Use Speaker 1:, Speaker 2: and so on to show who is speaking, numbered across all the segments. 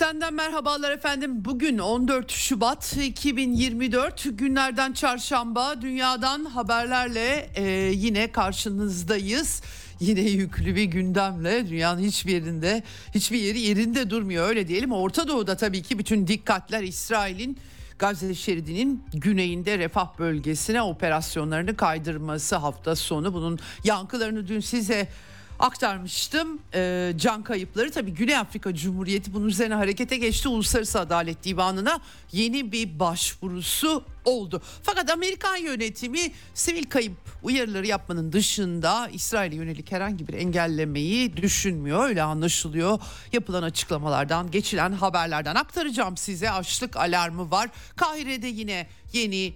Speaker 1: Eksenden merhabalar efendim. Bugün 14 Şubat 2024 günlerden çarşamba dünyadan haberlerle e, yine karşınızdayız. Yine yüklü bir gündemle dünyanın hiçbir yerinde hiçbir yeri yerinde durmuyor öyle diyelim. Orta Doğu'da tabii ki bütün dikkatler İsrail'in Gazze şeridinin güneyinde refah bölgesine operasyonlarını kaydırması hafta sonu. Bunun yankılarını dün size aktarmıştım. Ee, can kayıpları tabii Güney Afrika Cumhuriyeti bunun üzerine harekete geçti. Uluslararası Adalet Divanı'na yeni bir başvurusu oldu. Fakat Amerikan yönetimi sivil kayıp uyarıları yapmanın dışında İsrail'e yönelik herhangi bir engellemeyi düşünmüyor. Öyle anlaşılıyor. Yapılan açıklamalardan, geçilen haberlerden aktaracağım size. Açlık alarmı var. Kahire'de yine yeni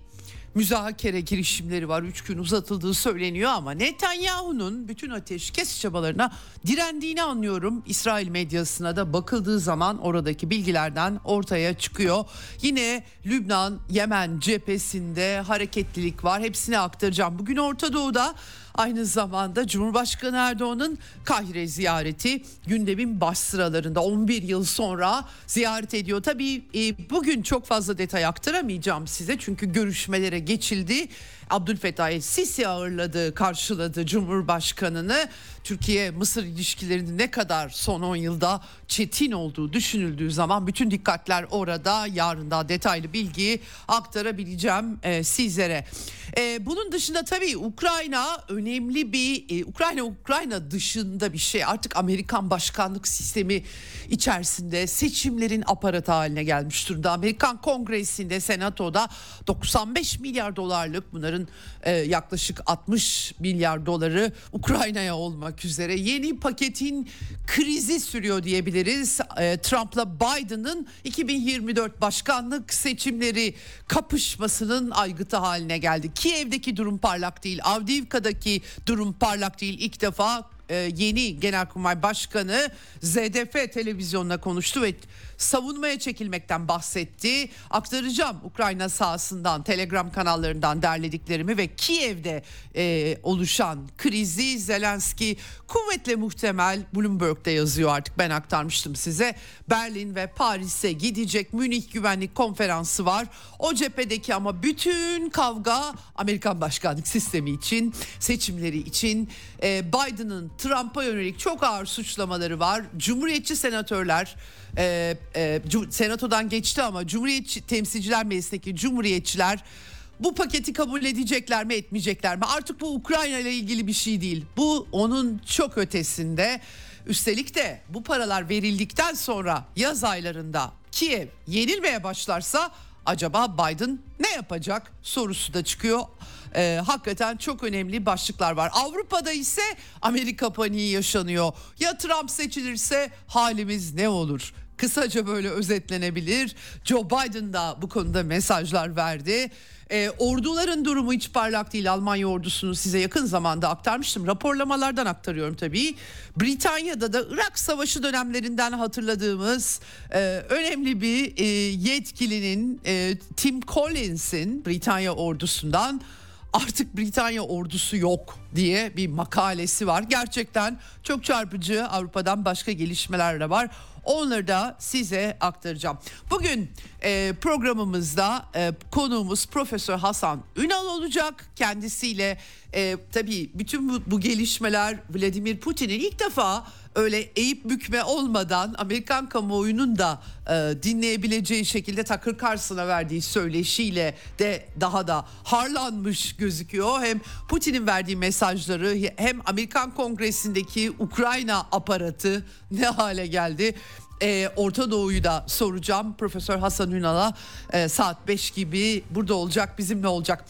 Speaker 1: müzakere girişimleri var. Üç gün uzatıldığı söyleniyor ama Netanyahu'nun bütün ateşkes çabalarına direndiğini anlıyorum. İsrail medyasına da bakıldığı zaman oradaki bilgilerden ortaya çıkıyor. Yine Lübnan, Yemen cephesinde hareketlilik var. Hepsini aktaracağım. Bugün Orta Doğu'da Aynı zamanda Cumhurbaşkanı Erdoğan'ın Kahire ziyareti gündemin baş sıralarında 11 yıl sonra ziyaret ediyor. Tabii e, bugün çok fazla detay aktaramayacağım size çünkü görüşmelere geçildi. Abdülfettah Sisi ağırladı, karşıladı Cumhurbaşkanını. Türkiye-Mısır ilişkilerinin ne kadar son 10 yılda çetin olduğu düşünüldüğü zaman bütün dikkatler orada. Yarın da detaylı bilgi aktarabileceğim e, sizlere. E, bunun dışında tabii Ukrayna önemli bir e, Ukrayna Ukrayna dışında bir şey. Artık Amerikan başkanlık sistemi içerisinde seçimlerin aparatı haline gelmiş durumda. Amerikan Kongresi'nde, Senato'da 95 milyar dolarlık bunların e, yaklaşık 60 milyar doları Ukrayna'ya olmak üzere yeni paketin krizi sürüyor diyebiliriz. E, Trump'la Biden'ın 2024 başkanlık seçimleri kapışmasının aygıtı haline geldi. Kiev'deki durum parlak değil. Avdiivka'daki durum parlak değil. İlk defa e, yeni Genelkurmay Başkanı ZDF televizyonuna konuştu ve savunmaya çekilmekten bahsetti. Aktaracağım Ukrayna sahasından, Telegram kanallarından derlediklerimi ve Kiev'de e, oluşan krizi Zelenski kuvvetle muhtemel Bloomberg'de yazıyor artık ben aktarmıştım size. Berlin ve Paris'e gidecek Münih Güvenlik Konferansı var. O cephedeki ama bütün kavga Amerikan başkanlık sistemi için, seçimleri için e, Biden'ın Trump'a yönelik çok ağır suçlamaları var. Cumhuriyetçi senatörler e, e, senatodan geçti ama Cumhuriyetçi Temsilciler Meclisi'ndeki Cumhuriyetçiler bu paketi kabul edecekler mi etmeyecekler mi? Artık bu Ukrayna ile ilgili bir şey değil. Bu onun çok ötesinde. Üstelik de bu paralar verildikten sonra yaz aylarında Kiev yenilmeye başlarsa acaba Biden ne yapacak sorusu da çıkıyor. Ee, hakikaten çok önemli başlıklar var. Avrupa'da ise Amerika paniği yaşanıyor. Ya Trump seçilirse halimiz ne olur? Kısaca böyle özetlenebilir. Joe Biden da bu konuda mesajlar verdi. E, orduların durumu hiç parlak değil. Almanya ordusunu size yakın zamanda aktarmıştım. Raporlamalardan aktarıyorum tabii. Britanya'da da Irak Savaşı dönemlerinden hatırladığımız e, önemli bir e, yetkilinin e, Tim Collins'in Britanya ordusundan artık Britanya ordusu yok diye bir makalesi var. Gerçekten çok çarpıcı Avrupa'dan başka gelişmeler de var. Onları da size aktaracağım. Bugün e, programımızda e, konuğumuz Profesör Hasan Ünal olacak. Kendisiyle e, tabii bütün bu, bu gelişmeler Vladimir Putin'in ilk defa öyle eğip bükme olmadan Amerikan kamuoyunun da e, dinleyebileceği şekilde Takır Carson'a verdiği söyleşiyle de daha da harlanmış gözüküyor. Hem Putin'in verdiği mesajları hem Amerikan Kongresi'ndeki Ukrayna aparatı ne hale geldi e, Orta Doğu'yu da soracağım. Profesör Hasan Ünal'a e, saat 5 gibi burada olacak bizimle olacak.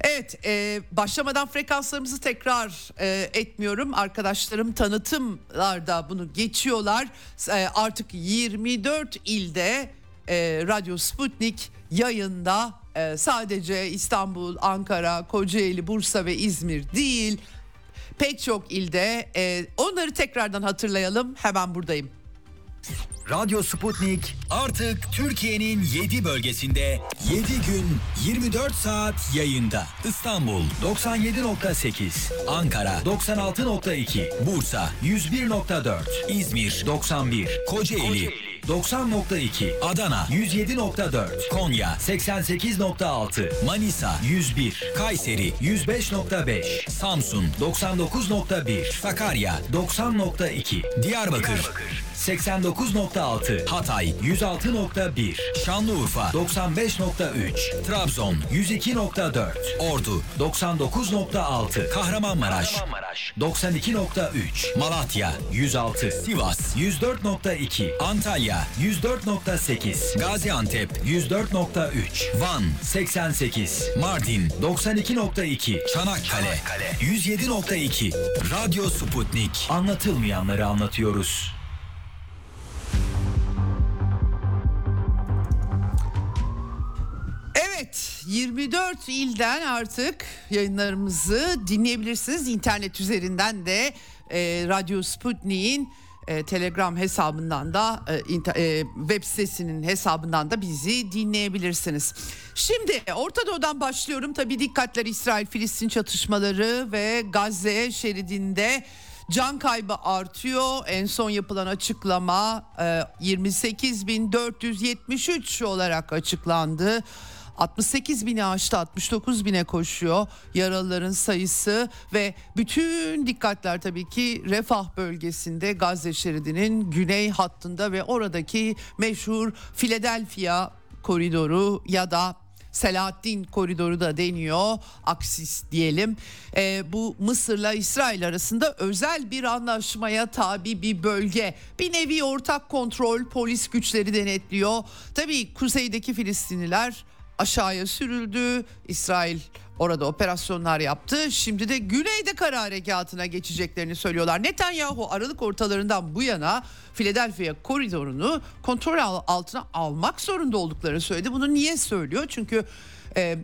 Speaker 1: Evet e, başlamadan frekanslarımızı tekrar e, etmiyorum. Arkadaşlarım tanıtımlarda bunu geçiyorlar. E, artık 24 ilde e, Radyo Sputnik yayında e, sadece İstanbul, Ankara, Kocaeli, Bursa ve İzmir değil pek çok ilde e, onları tekrardan hatırlayalım hemen buradayım.
Speaker 2: Radyo Sputnik artık Türkiye'nin 7 bölgesinde 7 gün 24 saat yayında. İstanbul 97.8, Ankara 96.2, Bursa 101.4, İzmir 91, Kocaeli 90.2, Adana 107.4, Konya 88.6, Manisa 101, Kayseri 105.5, Samsun 99.1, Sakarya 90.2, Diyarbakır 89.6, Hatay 106.1, Şanlıurfa 95.3, Trabzon 102.4, Ordu 99.6, Kahramanmaraş 92.3, Malatya 106, Sivas 104.2, Antalya 104.8, Gaziantep 104.3, Van 88, Mardin 92.2, Çanakkale 107.2, Radyo Sputnik. Anlatılmayanları anlatıyoruz.
Speaker 1: Evet 24 ilden artık yayınlarımızı dinleyebilirsiniz. İnternet üzerinden de e, Radyo Sputnik'in e, Telegram hesabından da e, inter, e, web sitesinin hesabından da bizi dinleyebilirsiniz. Şimdi Orta Doğu'dan başlıyorum. Tabii dikkatler İsrail-Filistin çatışmaları ve Gazze şeridinde Can kaybı artıyor. En son yapılan açıklama 28.473 olarak açıklandı. 68 bini aştı 69 bine koşuyor yaralıların sayısı ve bütün dikkatler tabii ki Refah bölgesinde Gazze şeridinin güney hattında ve oradaki meşhur Philadelphia koridoru ya da Selahaddin koridoru da deniyor aksis diyelim. E, bu Mısır'la İsrail arasında özel bir anlaşmaya tabi bir bölge. Bir nevi ortak kontrol polis güçleri denetliyor. Tabi kuzeydeki Filistinliler aşağıya sürüldü. İsrail orada operasyonlar yaptı. Şimdi de güneyde kara harekatına geçeceklerini söylüyorlar. Netanyahu Aralık ortalarından bu yana Philadelphia koridorunu kontrol altına almak zorunda olduklarını söyledi. Bunu niye söylüyor? Çünkü e,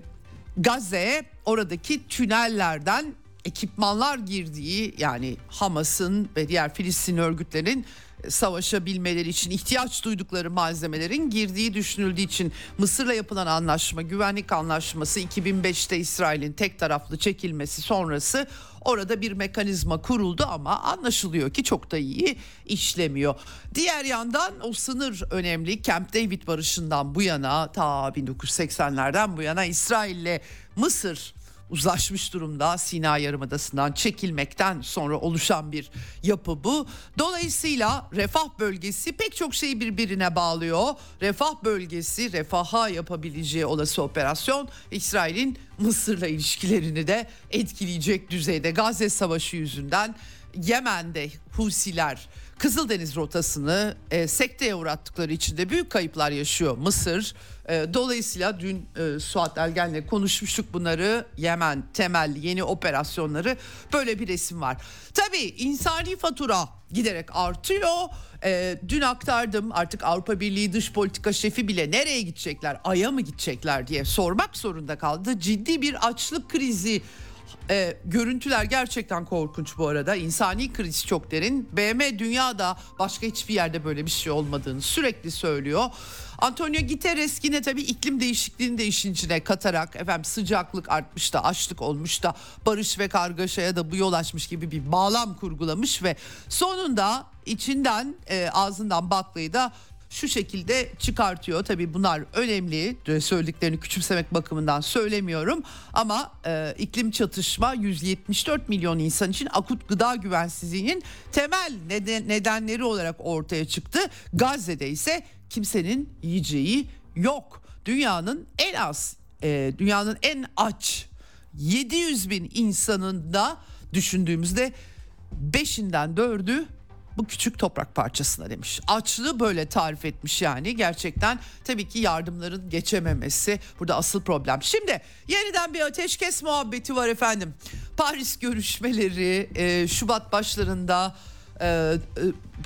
Speaker 1: Gazze'ye oradaki tünellerden ekipmanlar girdiği yani Hamas'ın ve diğer Filistin örgütlerin savaşabilmeleri için ihtiyaç duydukları malzemelerin girdiği düşünüldüğü için Mısır'la yapılan anlaşma, güvenlik anlaşması 2005'te İsrail'in tek taraflı çekilmesi sonrası orada bir mekanizma kuruldu ama anlaşılıyor ki çok da iyi işlemiyor. Diğer yandan o sınır önemli. Camp David barışından bu yana ta 1980'lerden bu yana İsrail'le Mısır uzlaşmış durumda Sina Yarımadası'ndan çekilmekten sonra oluşan bir yapı bu. Dolayısıyla refah bölgesi pek çok şeyi birbirine bağlıyor. Refah bölgesi refaha yapabileceği olası operasyon İsrail'in Mısır'la ilişkilerini de etkileyecek düzeyde Gazze Savaşı yüzünden Yemen'de Husiler Kızıldeniz rotasını e, sekteye uğrattıkları için de büyük kayıplar yaşıyor Mısır. E, dolayısıyla dün e, Suat Ergen'le konuşmuştuk bunları. Yemen temelli yeni operasyonları böyle bir resim var. Tabii insani fatura giderek artıyor. E, dün aktardım artık Avrupa Birliği dış politika şefi bile nereye gidecekler, Ay'a mı gidecekler diye sormak zorunda kaldı. Ciddi bir açlık krizi e, görüntüler gerçekten korkunç bu arada. İnsani kriz çok derin. BM dünyada başka hiçbir yerde böyle bir şey olmadığını sürekli söylüyor. Antonio Guterres yine tabii iklim değişikliğini de işin içine katarak efendim sıcaklık artmış da açlık olmuş da barış ve kargaşaya da bu yol açmış gibi bir bağlam kurgulamış ve sonunda içinden e, ağzından baklayı da şu şekilde çıkartıyor. Tabii bunlar önemli. Söylediklerini küçümsemek bakımından söylemiyorum. Ama e, iklim çatışma 174 milyon insan için akut gıda güvensizliğinin temel neden, nedenleri olarak ortaya çıktı. Gazze'de ise kimsenin yiyeceği yok. Dünyanın en az, e, dünyanın en aç 700 bin insanın da düşündüğümüzde beşinden dördü bu küçük toprak parçasına demiş. Açlığı böyle tarif etmiş yani gerçekten tabii ki yardımların geçememesi burada asıl problem. Şimdi yeniden bir ateşkes muhabbeti var efendim. Paris görüşmeleri e, Şubat başlarında e,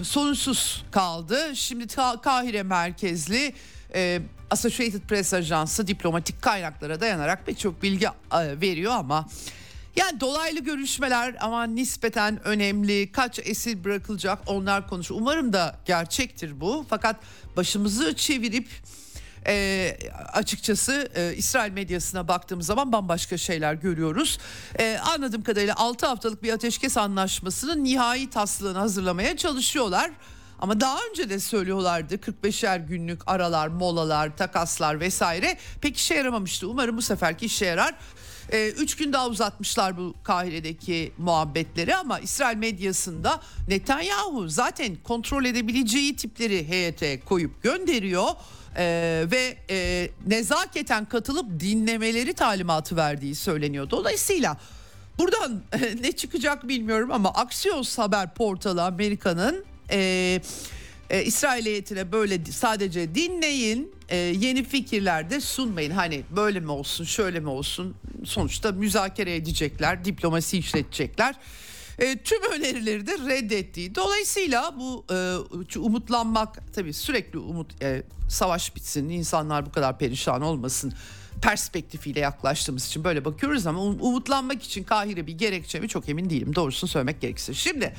Speaker 1: e, sonunsuz kaldı. Şimdi Kahire merkezli e, Associated Press Ajansı diplomatik kaynaklara dayanarak birçok bilgi e, veriyor ama yani dolaylı görüşmeler ama nispeten önemli. Kaç esir bırakılacak onlar konuşuyor. Umarım da gerçektir bu. Fakat başımızı çevirip e, açıkçası e, İsrail medyasına baktığımız zaman bambaşka şeyler görüyoruz. E, anladığım kadarıyla 6 haftalık bir ateşkes anlaşmasının nihai taslağını hazırlamaya çalışıyorlar. Ama daha önce de söylüyorlardı 45'er günlük aralar, molalar, takaslar vesaire pek işe yaramamıştı. Umarım bu seferki işe yarar. E, üç gün daha uzatmışlar bu Kahire'deki muhabbetleri ama İsrail medyasında Netanyahu zaten kontrol edebileceği tipleri heyete koyup gönderiyor. Ee, ve e, nezaketen katılıp dinlemeleri talimatı verdiği söyleniyor. Dolayısıyla buradan ne çıkacak bilmiyorum ama Axios haber portalı Amerika'nın e, e, İsrail heyetine böyle sadece dinleyin e, yeni fikirler de sunmayın. Hani böyle mi olsun şöyle mi olsun sonuçta müzakere edecekler diplomasi işletecekler. E, tüm önerileri de reddettiği. Dolayısıyla bu e, umutlanmak tabii sürekli umut e, savaş bitsin insanlar bu kadar perişan olmasın perspektifiyle yaklaştığımız için böyle bakıyoruz ama um, umutlanmak için Kahire bir gerekçe mi çok emin değilim doğrusunu söylemek gerekirse. Şimdi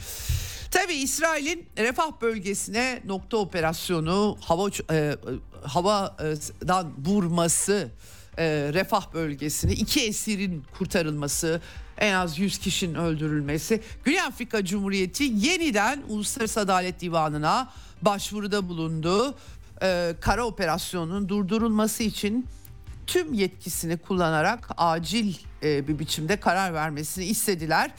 Speaker 1: Tabii İsrail'in refah bölgesine nokta operasyonu hava e, havadan vurması e, refah bölgesini iki esirin kurtarılması en az 100 kişinin öldürülmesi Güney Afrika Cumhuriyeti yeniden Uluslararası Adalet Divanı'na başvuruda bulundu. E, kara operasyonunun durdurulması için tüm yetkisini kullanarak acil e, bir biçimde karar vermesini istediler.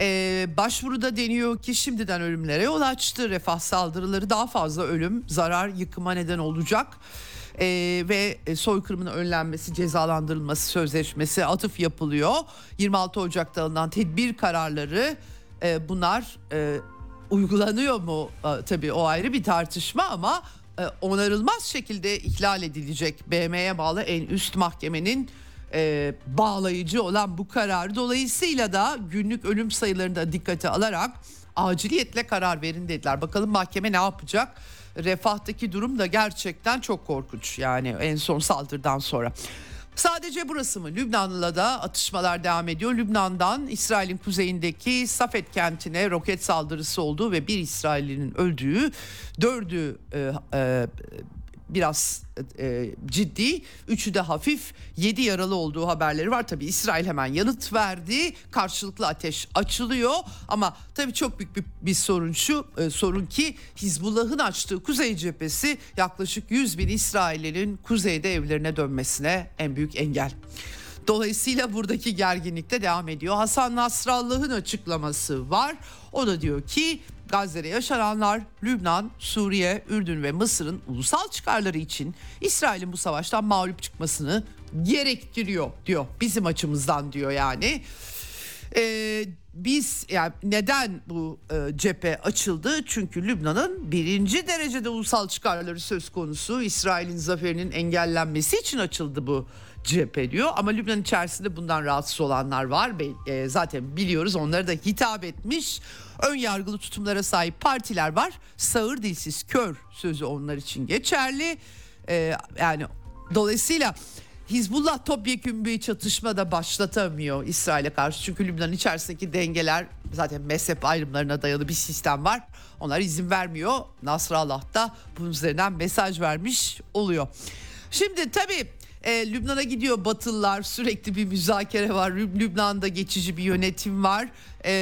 Speaker 1: Ee, başvuruda deniyor ki şimdiden ölümlere yol açtı. Refah saldırıları daha fazla ölüm, zarar, yıkıma neden olacak. Ee, ve soykırımın önlenmesi, cezalandırılması sözleşmesi atıf yapılıyor. 26 Ocak'ta alınan tedbir kararları e, bunlar e, uygulanıyor mu? E, tabii o ayrı bir tartışma ama e, onarılmaz şekilde ihlal edilecek BM'ye bağlı en üst mahkemenin e, bağlayıcı olan bu karar dolayısıyla da günlük ölüm sayılarını da dikkate alarak aciliyetle karar verin dediler. Bakalım mahkeme ne yapacak? Refahtaki durum da gerçekten çok korkunç yani en son saldırıdan sonra. Sadece burası mı? Lübnan'la da atışmalar devam ediyor. Lübnan'dan İsrail'in kuzeyindeki Safed kentine roket saldırısı oldu ve bir İsrail'in öldüğü, dördü e, e, biraz e, ciddi. Üçü de hafif. Yedi yaralı olduğu haberleri var. Tabi İsrail hemen yanıt verdi. Karşılıklı ateş açılıyor. Ama tabi çok büyük bir, bir sorun şu. E, sorun ki Hizbullah'ın açtığı kuzey cephesi yaklaşık 100 bin İsrail'in kuzeyde evlerine dönmesine en büyük engel. Dolayısıyla buradaki gerginlik de devam ediyor. Hasan Nasrallah'ın açıklaması var. O da diyor ki Gazze'de yaşananlar Lübnan, Suriye, Ürdün ve Mısır'ın ulusal çıkarları için İsrail'in bu savaştan mağlup çıkmasını gerektiriyor diyor. Bizim açımızdan diyor yani. Ee, biz yani neden bu e, cephe açıldı? Çünkü Lübnan'ın birinci derecede ulusal çıkarları söz konusu. İsrail'in zaferinin engellenmesi için açıldı bu cephe diyor. Ama Lübnan içerisinde bundan rahatsız olanlar var. E, zaten biliyoruz onları da hitap etmiş. Ön yargılı tutumlara sahip partiler var. Sağır dilsiz kör sözü onlar için geçerli. E, yani dolayısıyla Hizbullah topyekun bir çatışma da başlatamıyor İsrail'e karşı. Çünkü Lübnan içerisindeki dengeler zaten mezhep ayrımlarına dayalı bir sistem var. Onlar izin vermiyor. Nasrallah da bunun üzerinden mesaj vermiş oluyor. Şimdi tabii e, Lübnan'a gidiyor Batılılar sürekli bir müzakere var. Lübnan'da geçici bir yönetim var e,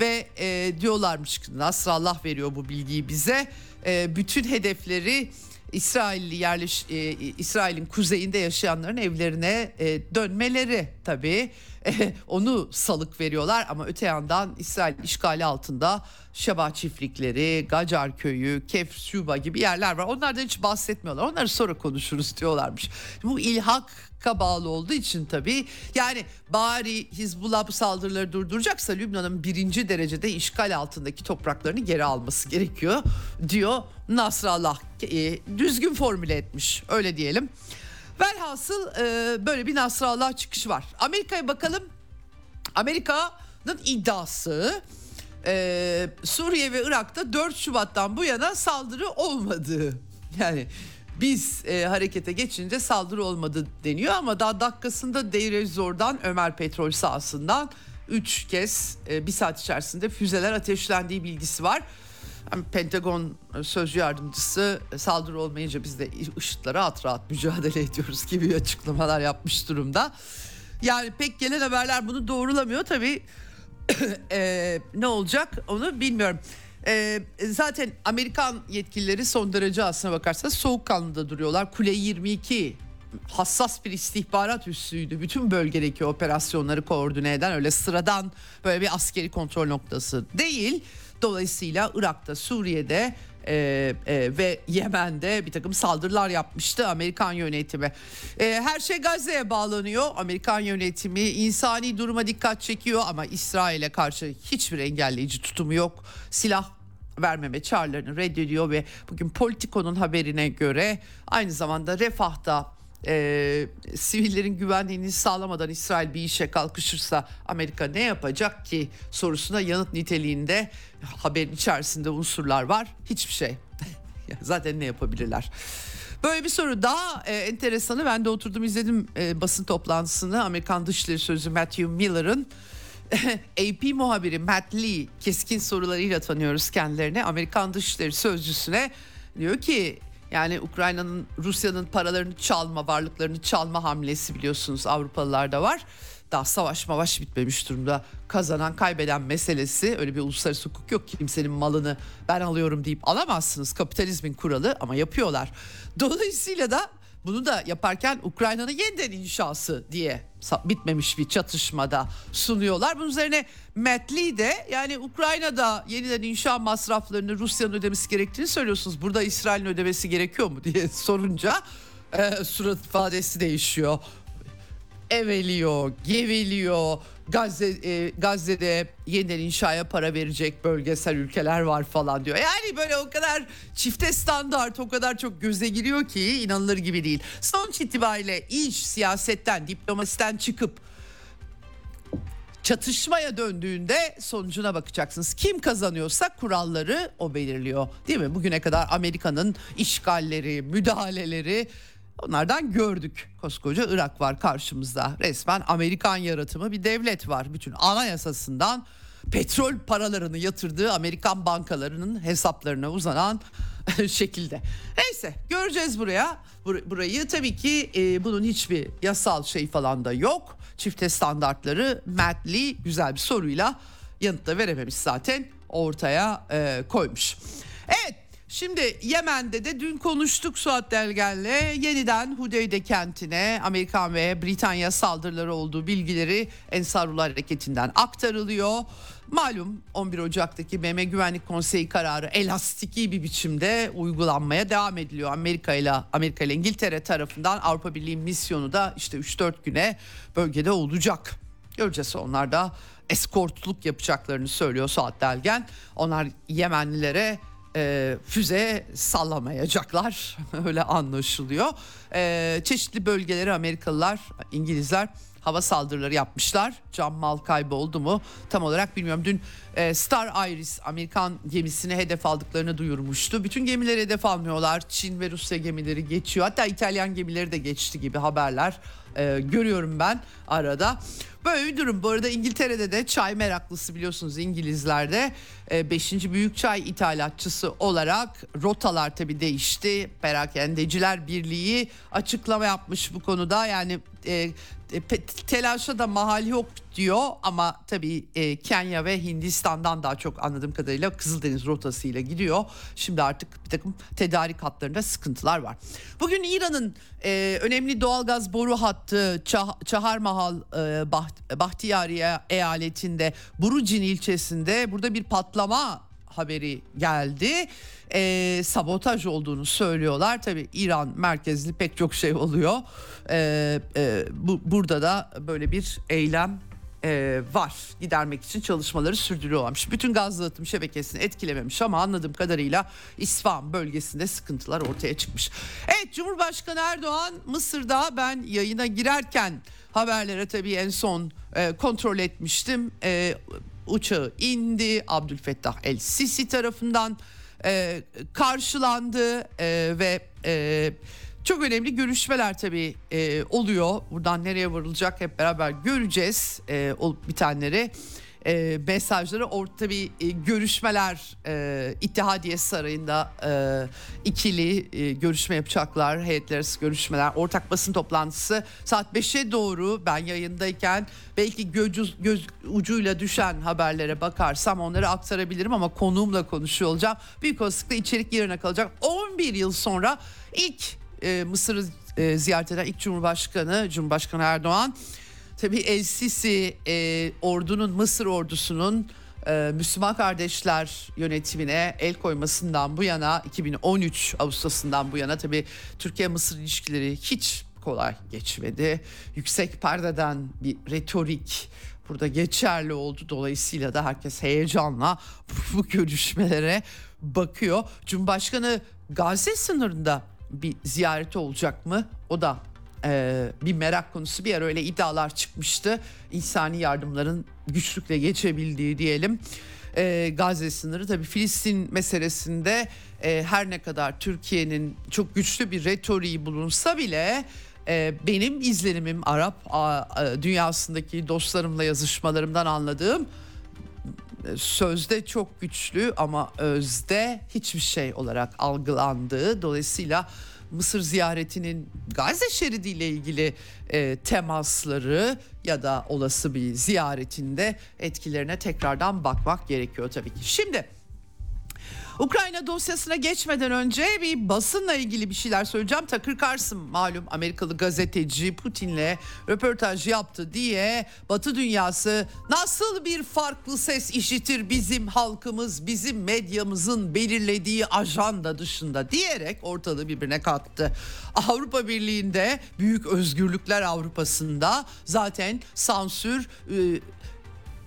Speaker 1: ve e, diyorlarmış Nasrallah veriyor bu bilgiyi bize. E, bütün hedefleri İsrailli yerleş e, İsrail'in kuzeyinde yaşayanların evlerine e, dönmeleri tabii onu salık veriyorlar ama öte yandan İsrail işgali altında Şeba çiftlikleri, Gacar köyü, Kef Şuba gibi yerler var. Onlardan hiç bahsetmiyorlar. Onları sonra konuşuruz diyorlarmış. Bu ilhak bağlı olduğu için tabii yani bari Hizbullah bu saldırıları durduracaksa Lübnan'ın birinci derecede işgal altındaki topraklarını geri alması gerekiyor diyor Nasrallah. E, düzgün formüle etmiş öyle diyelim. Velhasıl e, böyle bir Nasrallah çıkışı var. Amerika'ya bakalım. Amerika'nın iddiası e, Suriye ve Irak'ta 4 Şubat'tan bu yana saldırı olmadı. Yani biz e, harekete geçince saldırı olmadı deniyor ama daha dakikasında Deir Zor'dan Ömer Petrol sahasından 3 kez e, bir saat içerisinde füzeler ateşlendiği bilgisi var. Yani Pentagon sözcü yardımcısı e, saldırı olmayınca biz de IŞİD'le rahat rahat mücadele ediyoruz gibi açıklamalar yapmış durumda. Yani pek gelen haberler bunu doğrulamıyor tabii. e, ne olacak onu bilmiyorum. E, zaten Amerikan yetkilileri son derece aslına bakarsanız soğukkanlı da duruyorlar. Kule 22 hassas bir istihbarat üssüydü. Bütün bölgedeki operasyonları koordine eden öyle sıradan böyle bir askeri kontrol noktası değil. Dolayısıyla Irak'ta, Suriye'de e, e, ve Yemen'de bir takım saldırılar yapmıştı Amerikan yönetimi. E, her şey Gazze'ye bağlanıyor. Amerikan yönetimi insani duruma dikkat çekiyor ama İsrail'e karşı hiçbir engelleyici tutumu yok. Silah vermeme çağrılarını reddediyor ve bugün Politico'nun haberine göre aynı zamanda Refah'ta e, sivillerin güvenliğini sağlamadan İsrail bir işe kalkışırsa Amerika ne yapacak ki sorusuna yanıt niteliğinde haberin içerisinde unsurlar var. Hiçbir şey. Zaten ne yapabilirler? Böyle bir soru daha e, enteresanı ben de oturdum izledim e, basın toplantısını Amerikan Dışişleri Sözcüsü Matthew Miller'ın AP muhabiri Matt Lee keskin sorularıyla tanıyoruz kendilerini. Amerikan Dışişleri Sözcüsüne diyor ki yani Ukrayna'nın Rusya'nın paralarını çalma, varlıklarını çalma hamlesi biliyorsunuz Avrupalılarda var. Daha savaş mavaş bitmemiş durumda. Kazanan kaybeden meselesi öyle bir uluslararası hukuk yok. Kimsenin malını ben alıyorum deyip alamazsınız. Kapitalizmin kuralı ama yapıyorlar. Dolayısıyla da bunu da yaparken Ukrayna'nın yeniden inşası diye bitmemiş bir çatışmada sunuyorlar. Bunun üzerine Lee de yani Ukrayna'da yeniden inşa masraflarını Rusya'nın ödemesi gerektiğini söylüyorsunuz. Burada İsrail'in ödemesi gerekiyor mu diye sorunca e, surat ifadesi değişiyor eveliyor, geveliyor. Gazze, e, Gazze'de yeniden inşaya para verecek bölgesel ülkeler var falan diyor. Yani böyle o kadar çifte standart o kadar çok göze giriyor ki inanılır gibi değil. Sonuç itibariyle iş siyasetten, diplomasiden çıkıp çatışmaya döndüğünde sonucuna bakacaksınız. Kim kazanıyorsa kuralları o belirliyor. Değil mi? Bugüne kadar Amerika'nın işgalleri, müdahaleleri Onlardan gördük. Koskoca Irak var karşımızda. Resmen Amerikan yaratımı bir devlet var. Bütün anayasasından petrol paralarını yatırdığı Amerikan bankalarının hesaplarına uzanan şekilde. Neyse göreceğiz buraya. Bur- burayı tabii ki e, bunun hiçbir yasal şey falan da yok. Çifte standartları Matt güzel bir soruyla yanıt da verememiş zaten ortaya e, koymuş. Evet Şimdi Yemen'de de dün konuştuk Suat Delgen'le yeniden Hudeyde kentine Amerikan ve Britanya saldırıları olduğu bilgileri Ensarullah Hareketi'nden aktarılıyor. Malum 11 Ocak'taki BM Güvenlik Konseyi kararı elastiki bir biçimde uygulanmaya devam ediliyor. Amerika ile Amerika ile İngiltere tarafından Avrupa Birliği misyonu da işte 3-4 güne bölgede olacak. Göreceğiz onlar da eskortluk yapacaklarını söylüyor Suat Delgen. Onlar Yemenlilere e, füze sallamayacaklar öyle anlaşılıyor. E, çeşitli bölgeleri Amerikalılar, İngilizler hava saldırıları yapmışlar. Can mal kaybı oldu mu tam olarak bilmiyorum. Dün e, Star Iris Amerikan gemisini hedef aldıklarını duyurmuştu. Bütün gemileri hedef almıyorlar. Çin ve Rusya gemileri geçiyor. Hatta İtalyan gemileri de geçti gibi haberler e, görüyorum ben arada. Böyle bir durum. Bu arada İngiltere'de de çay meraklısı biliyorsunuz İngilizlerde 5. E, büyük çay ithalatçısı olarak rotalar tabii değişti. Perakendeciler Birliği açıklama yapmış bu konuda. Yani e, e telaşa da mahal yok diyor ama tabii e, Kenya ve Hindistan'dan daha çok anladığım kadarıyla Kızıldeniz rotasıyla gidiyor. Şimdi artık bir takım tedarik hatlarında sıkıntılar var. Bugün İran'ın e, önemli doğalgaz boru hattı Çah- Çaharmahal e, Baht- Bahtiyari eyaletinde Burucin ilçesinde burada bir patlama haberi geldi. Ee, sabotaj olduğunu söylüyorlar. Tabi İran merkezli pek çok şey oluyor. Ee, e, bu, burada da böyle bir eylem e, var. Gidermek için çalışmaları sürdürüyorlarmış. Bütün gaz dağıtım şebekesini etkilememiş ama anladığım kadarıyla İsfahan bölgesinde sıkıntılar ortaya çıkmış. Evet Cumhurbaşkanı Erdoğan Mısır'da ben yayına girerken haberlere tabii en son e, kontrol etmiştim. E, uçağı indi Abdülfettah El Sisi tarafından e, karşılandı e, ve e, çok önemli görüşmeler tabii e, oluyor. Buradan nereye varılacak hep beraber göreceğiz e, olup bitenleri. E, mesajları orta bir e, görüşmeler e, İttihadiye Sarayı'nda e, ikili e, görüşme yapacaklar. Heyetler arası görüşmeler. Ortak basın toplantısı saat 5'e doğru ben yayındayken belki göz, göz ucuyla düşen haberlere bakarsam onları aktarabilirim ama konuğumla konuşuyor olacağım. Büyük olasılıkla içerik yerine kalacak. 11 yıl sonra ilk e, Mısır'ı e, ziyaret eden ilk Cumhurbaşkanı Cumhurbaşkanı Erdoğan tabii El Sisi e, ordunun Mısır ordusunun e, Müslüman kardeşler yönetimine el koymasından bu yana 2013 Ağustos'undan bu yana tabii Türkiye-Mısır ilişkileri hiç kolay geçmedi. Yüksek perdeden bir retorik burada geçerli oldu. Dolayısıyla da herkes heyecanla bu görüşmelere bakıyor. Cumhurbaşkanı Gazze sınırında bir ziyareti olacak mı? O da e, bir merak konusu. Bir ara öyle iddialar çıkmıştı. İnsani yardımların güçlükle geçebildiği diyelim. E, Gazze sınırı tabii Filistin meselesinde e, her ne kadar Türkiye'nin çok güçlü bir retoriği bulunsa bile e, benim izlenimim Arap a, a, dünyasındaki dostlarımla yazışmalarımdan anladığım e, sözde çok güçlü ama özde hiçbir şey olarak algılandığı dolayısıyla Mısır ziyaretinin Gazze şeridiyle ilgili e, temasları ya da olası bir ziyaretinde etkilerine tekrardan bakmak gerekiyor tabii ki. Şimdi Ukrayna dosyasına geçmeden önce bir basınla ilgili bir şeyler söyleyeceğim. Takır Carlson malum Amerikalı gazeteci Putin'le röportaj yaptı diye Batı dünyası nasıl bir farklı ses işitir bizim halkımız, bizim medyamızın belirlediği ajanda dışında diyerek ortalığı birbirine kattı. Avrupa Birliği'nde büyük özgürlükler Avrupa'sında zaten sansür e,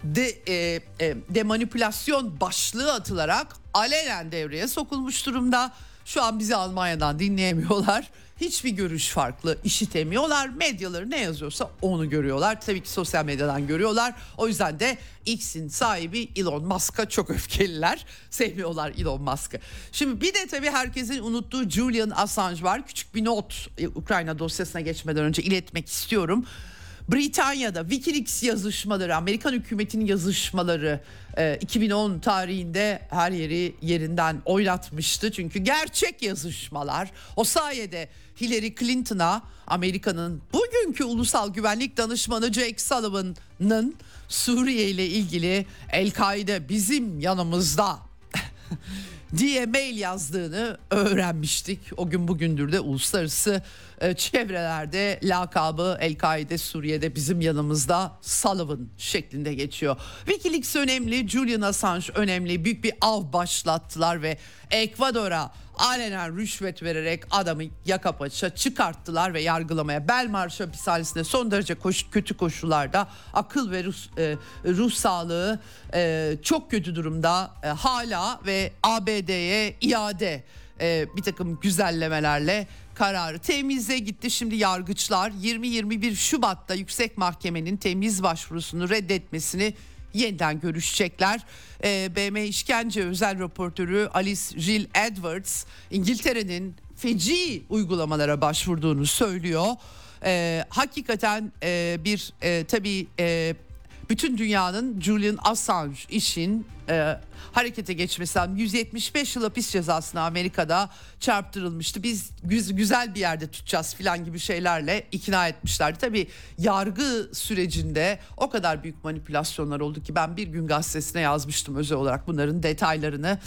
Speaker 1: de, e, e, demanipülasyon başlığı atılarak alenen devreye sokulmuş durumda. Şu an bizi Almanya'dan dinleyemiyorlar. Hiçbir görüş farklı işitemiyorlar. Medyaları ne yazıyorsa onu görüyorlar. Tabii ki sosyal medyadan görüyorlar. O yüzden de X'in sahibi Elon Musk'a çok öfkeliler. Sevmiyorlar Elon Musk'ı. Şimdi bir de tabii herkesin unuttuğu Julian Assange var. Küçük bir not e, Ukrayna dosyasına geçmeden önce iletmek istiyorum. Britanya'da Wikileaks yazışmaları, Amerikan hükümetinin yazışmaları 2010 tarihinde her yeri yerinden oynatmıştı. Çünkü gerçek yazışmalar o sayede Hillary Clinton'a Amerika'nın bugünkü ulusal güvenlik danışmanı Jake Sullivan'ın Suriye ile ilgili El-Kaide bizim yanımızda diye mail yazdığını öğrenmiştik. O gün bugündür de uluslararası e, çevrelerde lakabı El-Kaide Suriye'de bizim yanımızda Sullivan şeklinde geçiyor. Wikileaks önemli, Julian Assange önemli. Büyük bir av başlattılar ve Ekvador'a alenen rüşvet vererek adamı yaka paça çıkarttılar ve yargılamaya Belmarş hapishanesinde son derece koş, kötü koşullarda akıl ve ruh, e, ruh sağlığı e, çok kötü durumda e, hala ve ABD'ye iade e, bir takım güzellemelerle kararı temize gitti. Şimdi yargıçlar 20-21 Şubat'ta yüksek mahkemenin temiz başvurusunu reddetmesini yeniden görüşecekler. E, BM işkence özel raportörü Alice Jill Edwards İngiltere'nin feci uygulamalara başvurduğunu söylüyor. E, hakikaten e, bir e, tabii e, bütün dünyanın Julian Assange için e, harekete geçmesinden 175 yıl hapis cezasına Amerika'da çarptırılmıştı. Biz güz, güzel bir yerde tutacağız filan gibi şeylerle ikna etmişlerdi. Tabii yargı sürecinde o kadar büyük manipülasyonlar oldu ki ben bir gün gazetesine yazmıştım özel olarak bunların detaylarını.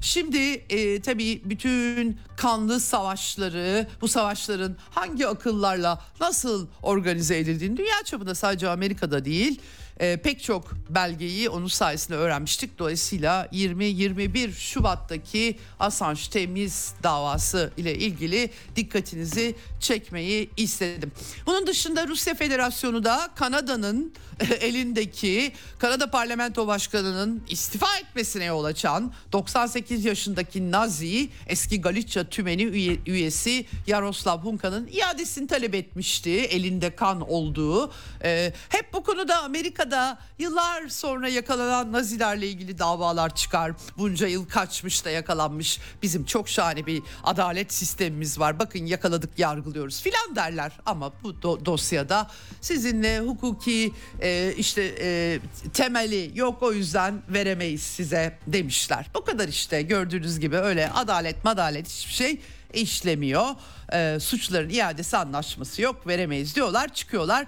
Speaker 1: Şimdi e, tabii bütün kanlı savaşları, bu savaşların hangi akıllarla nasıl organize edildiğini dünya çapında sadece Amerika'da değil e, pek çok belgeyi onun sayesinde öğrenmiştik. Dolayısıyla 20-21 Şubat'taki Assange temiz davası ile ilgili dikkatinizi çekmeyi istedim. Bunun dışında Rusya Federasyonu da Kanada'nın elindeki Kanada Parlamento Başkanı'nın istifa etmesine yol açan 98 yaşındaki Nazi eski Galicia tümeni üye, üyesi Yaroslav Hunka'nın iadesini talep etmişti. Elinde kan olduğu. Ee, hep bu konuda Amerika'da yıllar sonra yakalanan Nazilerle ilgili davalar çıkar. Bunca yıl kaçmış da yakalanmış. Bizim çok şahane bir adalet sistemimiz var. Bakın yakaladık yargılıyoruz filan derler. Ama bu do- dosyada sizinle hukuki e, işte e, temeli yok o yüzden veremeyiz size demişler. Bu kadar işte gördüğünüz gibi öyle adalet madalet hiçbir şey işlemiyor. E, suçların iadesi anlaşması yok veremeyiz diyorlar çıkıyorlar.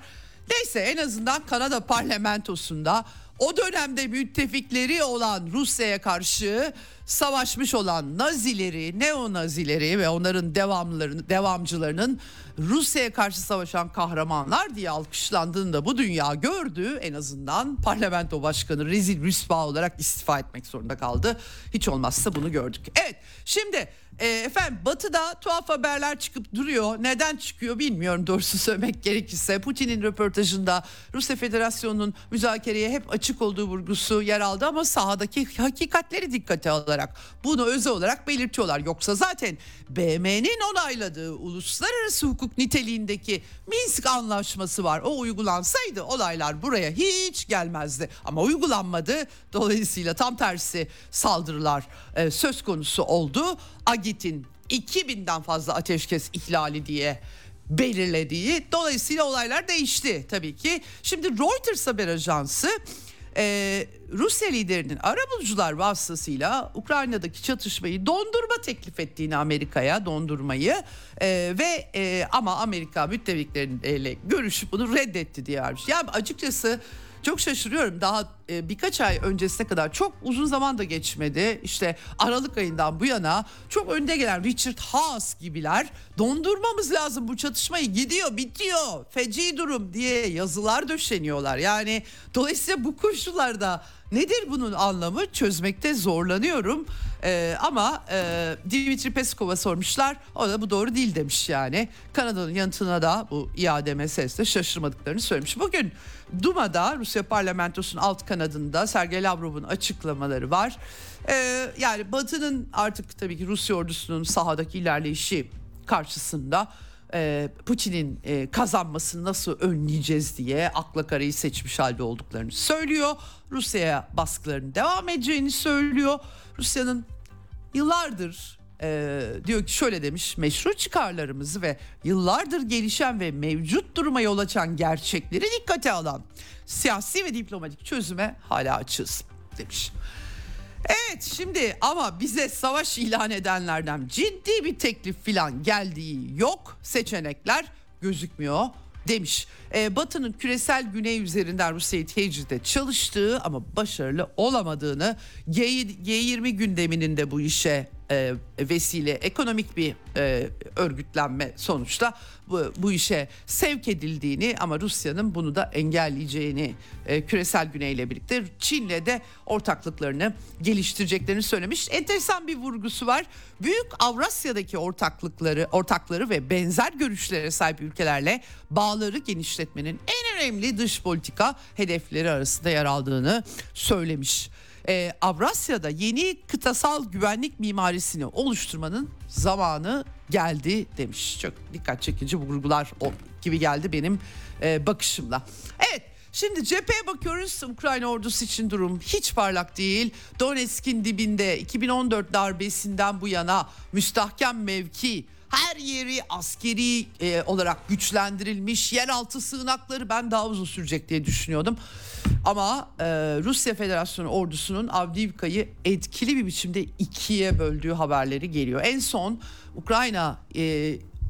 Speaker 1: Neyse en azından Kanada parlamentosunda o dönemde müttefikleri olan Rusya'ya karşı savaşmış olan Nazileri, neo-Nazileri ve onların devamlarını, devamcılarının Rusya'ya karşı savaşan kahramanlar diye alkışlandığında bu dünya gördü. En azından parlamento başkanı rezil rüsva olarak istifa etmek zorunda kaldı. Hiç olmazsa bunu gördük. Evet şimdi e, efendim batıda tuhaf haberler çıkıp duruyor. Neden çıkıyor bilmiyorum doğrusu söylemek gerekirse. Putin'in röportajında Rusya Federasyonu'nun müzakereye hep açık olduğu vurgusu yer aldı ama sahadaki hakikatleri dikkate alarak bunu özel olarak belirtiyorlar. Yoksa zaten BM'nin onayladığı uluslararası hukuk niteliğindeki Minsk anlaşması var. O uygulansaydı olaylar buraya hiç gelmezdi. Ama uygulanmadı. Dolayısıyla tam tersi saldırılar e, söz konusu oldu. Agit'in 2000'den fazla ateşkes ihlali diye belirlediği dolayısıyla olaylar değişti tabii ki. Şimdi Reuters haber ajansı e, Rusya liderinin arabulucular vasıtasıyla Ukrayna'daki çatışmayı dondurma teklif ettiğini Amerika'ya dondurmayı e, ve e, ama Amerika müttefikleriyle görüşüp bunu reddetti diye vermiş. Ya açıkçası çok şaşırıyorum. Daha e, birkaç ay öncesine kadar çok uzun zaman da geçmedi. İşte Aralık ayından bu yana çok önde gelen Richard Haas gibiler dondurmamız lazım bu çatışmayı gidiyor bitiyor feci durum diye yazılar döşeniyorlar. Yani dolayısıyla bu koşullarda nedir bunun anlamı çözmekte zorlanıyorum. Ee, ama e, Dimitri Peskov'a sormuşlar o da bu doğru değil demiş yani. Kanada'nın yanıtına da bu iade meselesinde şaşırmadıklarını söylemiş. Bugün Duma'da Rusya parlamentosunun alt kanadında Sergey Lavrov'un açıklamaları var. Ee, yani Batı'nın artık tabii ki Rusya ordusunun sahadaki ilerleyişi karşısında e, Putin'in e, kazanmasını nasıl önleyeceğiz diye akla karayı seçmiş halde olduklarını söylüyor. Rusya'ya baskılarının devam edeceğini söylüyor. Rusya'nın yıllardır e, diyor ki şöyle demiş meşru çıkarlarımızı ve yıllardır gelişen ve mevcut duruma yol açan gerçekleri dikkate alan siyasi ve diplomatik çözüme hala açız demiş. Evet şimdi ama bize savaş ilan edenlerden ciddi bir teklif filan geldiği yok. Seçenekler gözükmüyor demiş. Ee, Batı'nın küresel güney üzerinden Rusya'yı tecride çalıştığı ama başarılı olamadığını G, G20 gündeminin de bu işe e, vesile ekonomik bir e, örgütlenme sonuçta bu, bu işe sevk edildiğini ama Rusya'nın bunu da engelleyeceğini e, küresel güneyle birlikte Çin'le de ortaklıklarını geliştireceklerini söylemiş. Enteresan bir vurgusu var. Büyük Avrasya'daki ortaklıkları, ortakları ve benzer görüşlere sahip ülkelerle bağları genişletmenin en önemli dış politika hedefleri arasında yer aldığını söylemiş e, Avrasya'da yeni kıtasal güvenlik mimarisini oluşturmanın zamanı geldi demiş. Çok dikkat çekici vurgular o gibi geldi benim e, bakışımla. Evet Şimdi cepheye bakıyoruz. Ukrayna ordusu için durum hiç parlak değil. Donetsk'in dibinde 2014 darbesinden bu yana müstahkem mevki her yeri askeri e, olarak güçlendirilmiş yeraltı sığınakları ben daha uzun sürecek diye düşünüyordum. Ama e, Rusya Federasyonu ordusunun Avdiivka'yı etkili bir biçimde ikiye böldüğü haberleri geliyor. En son Ukrayna e,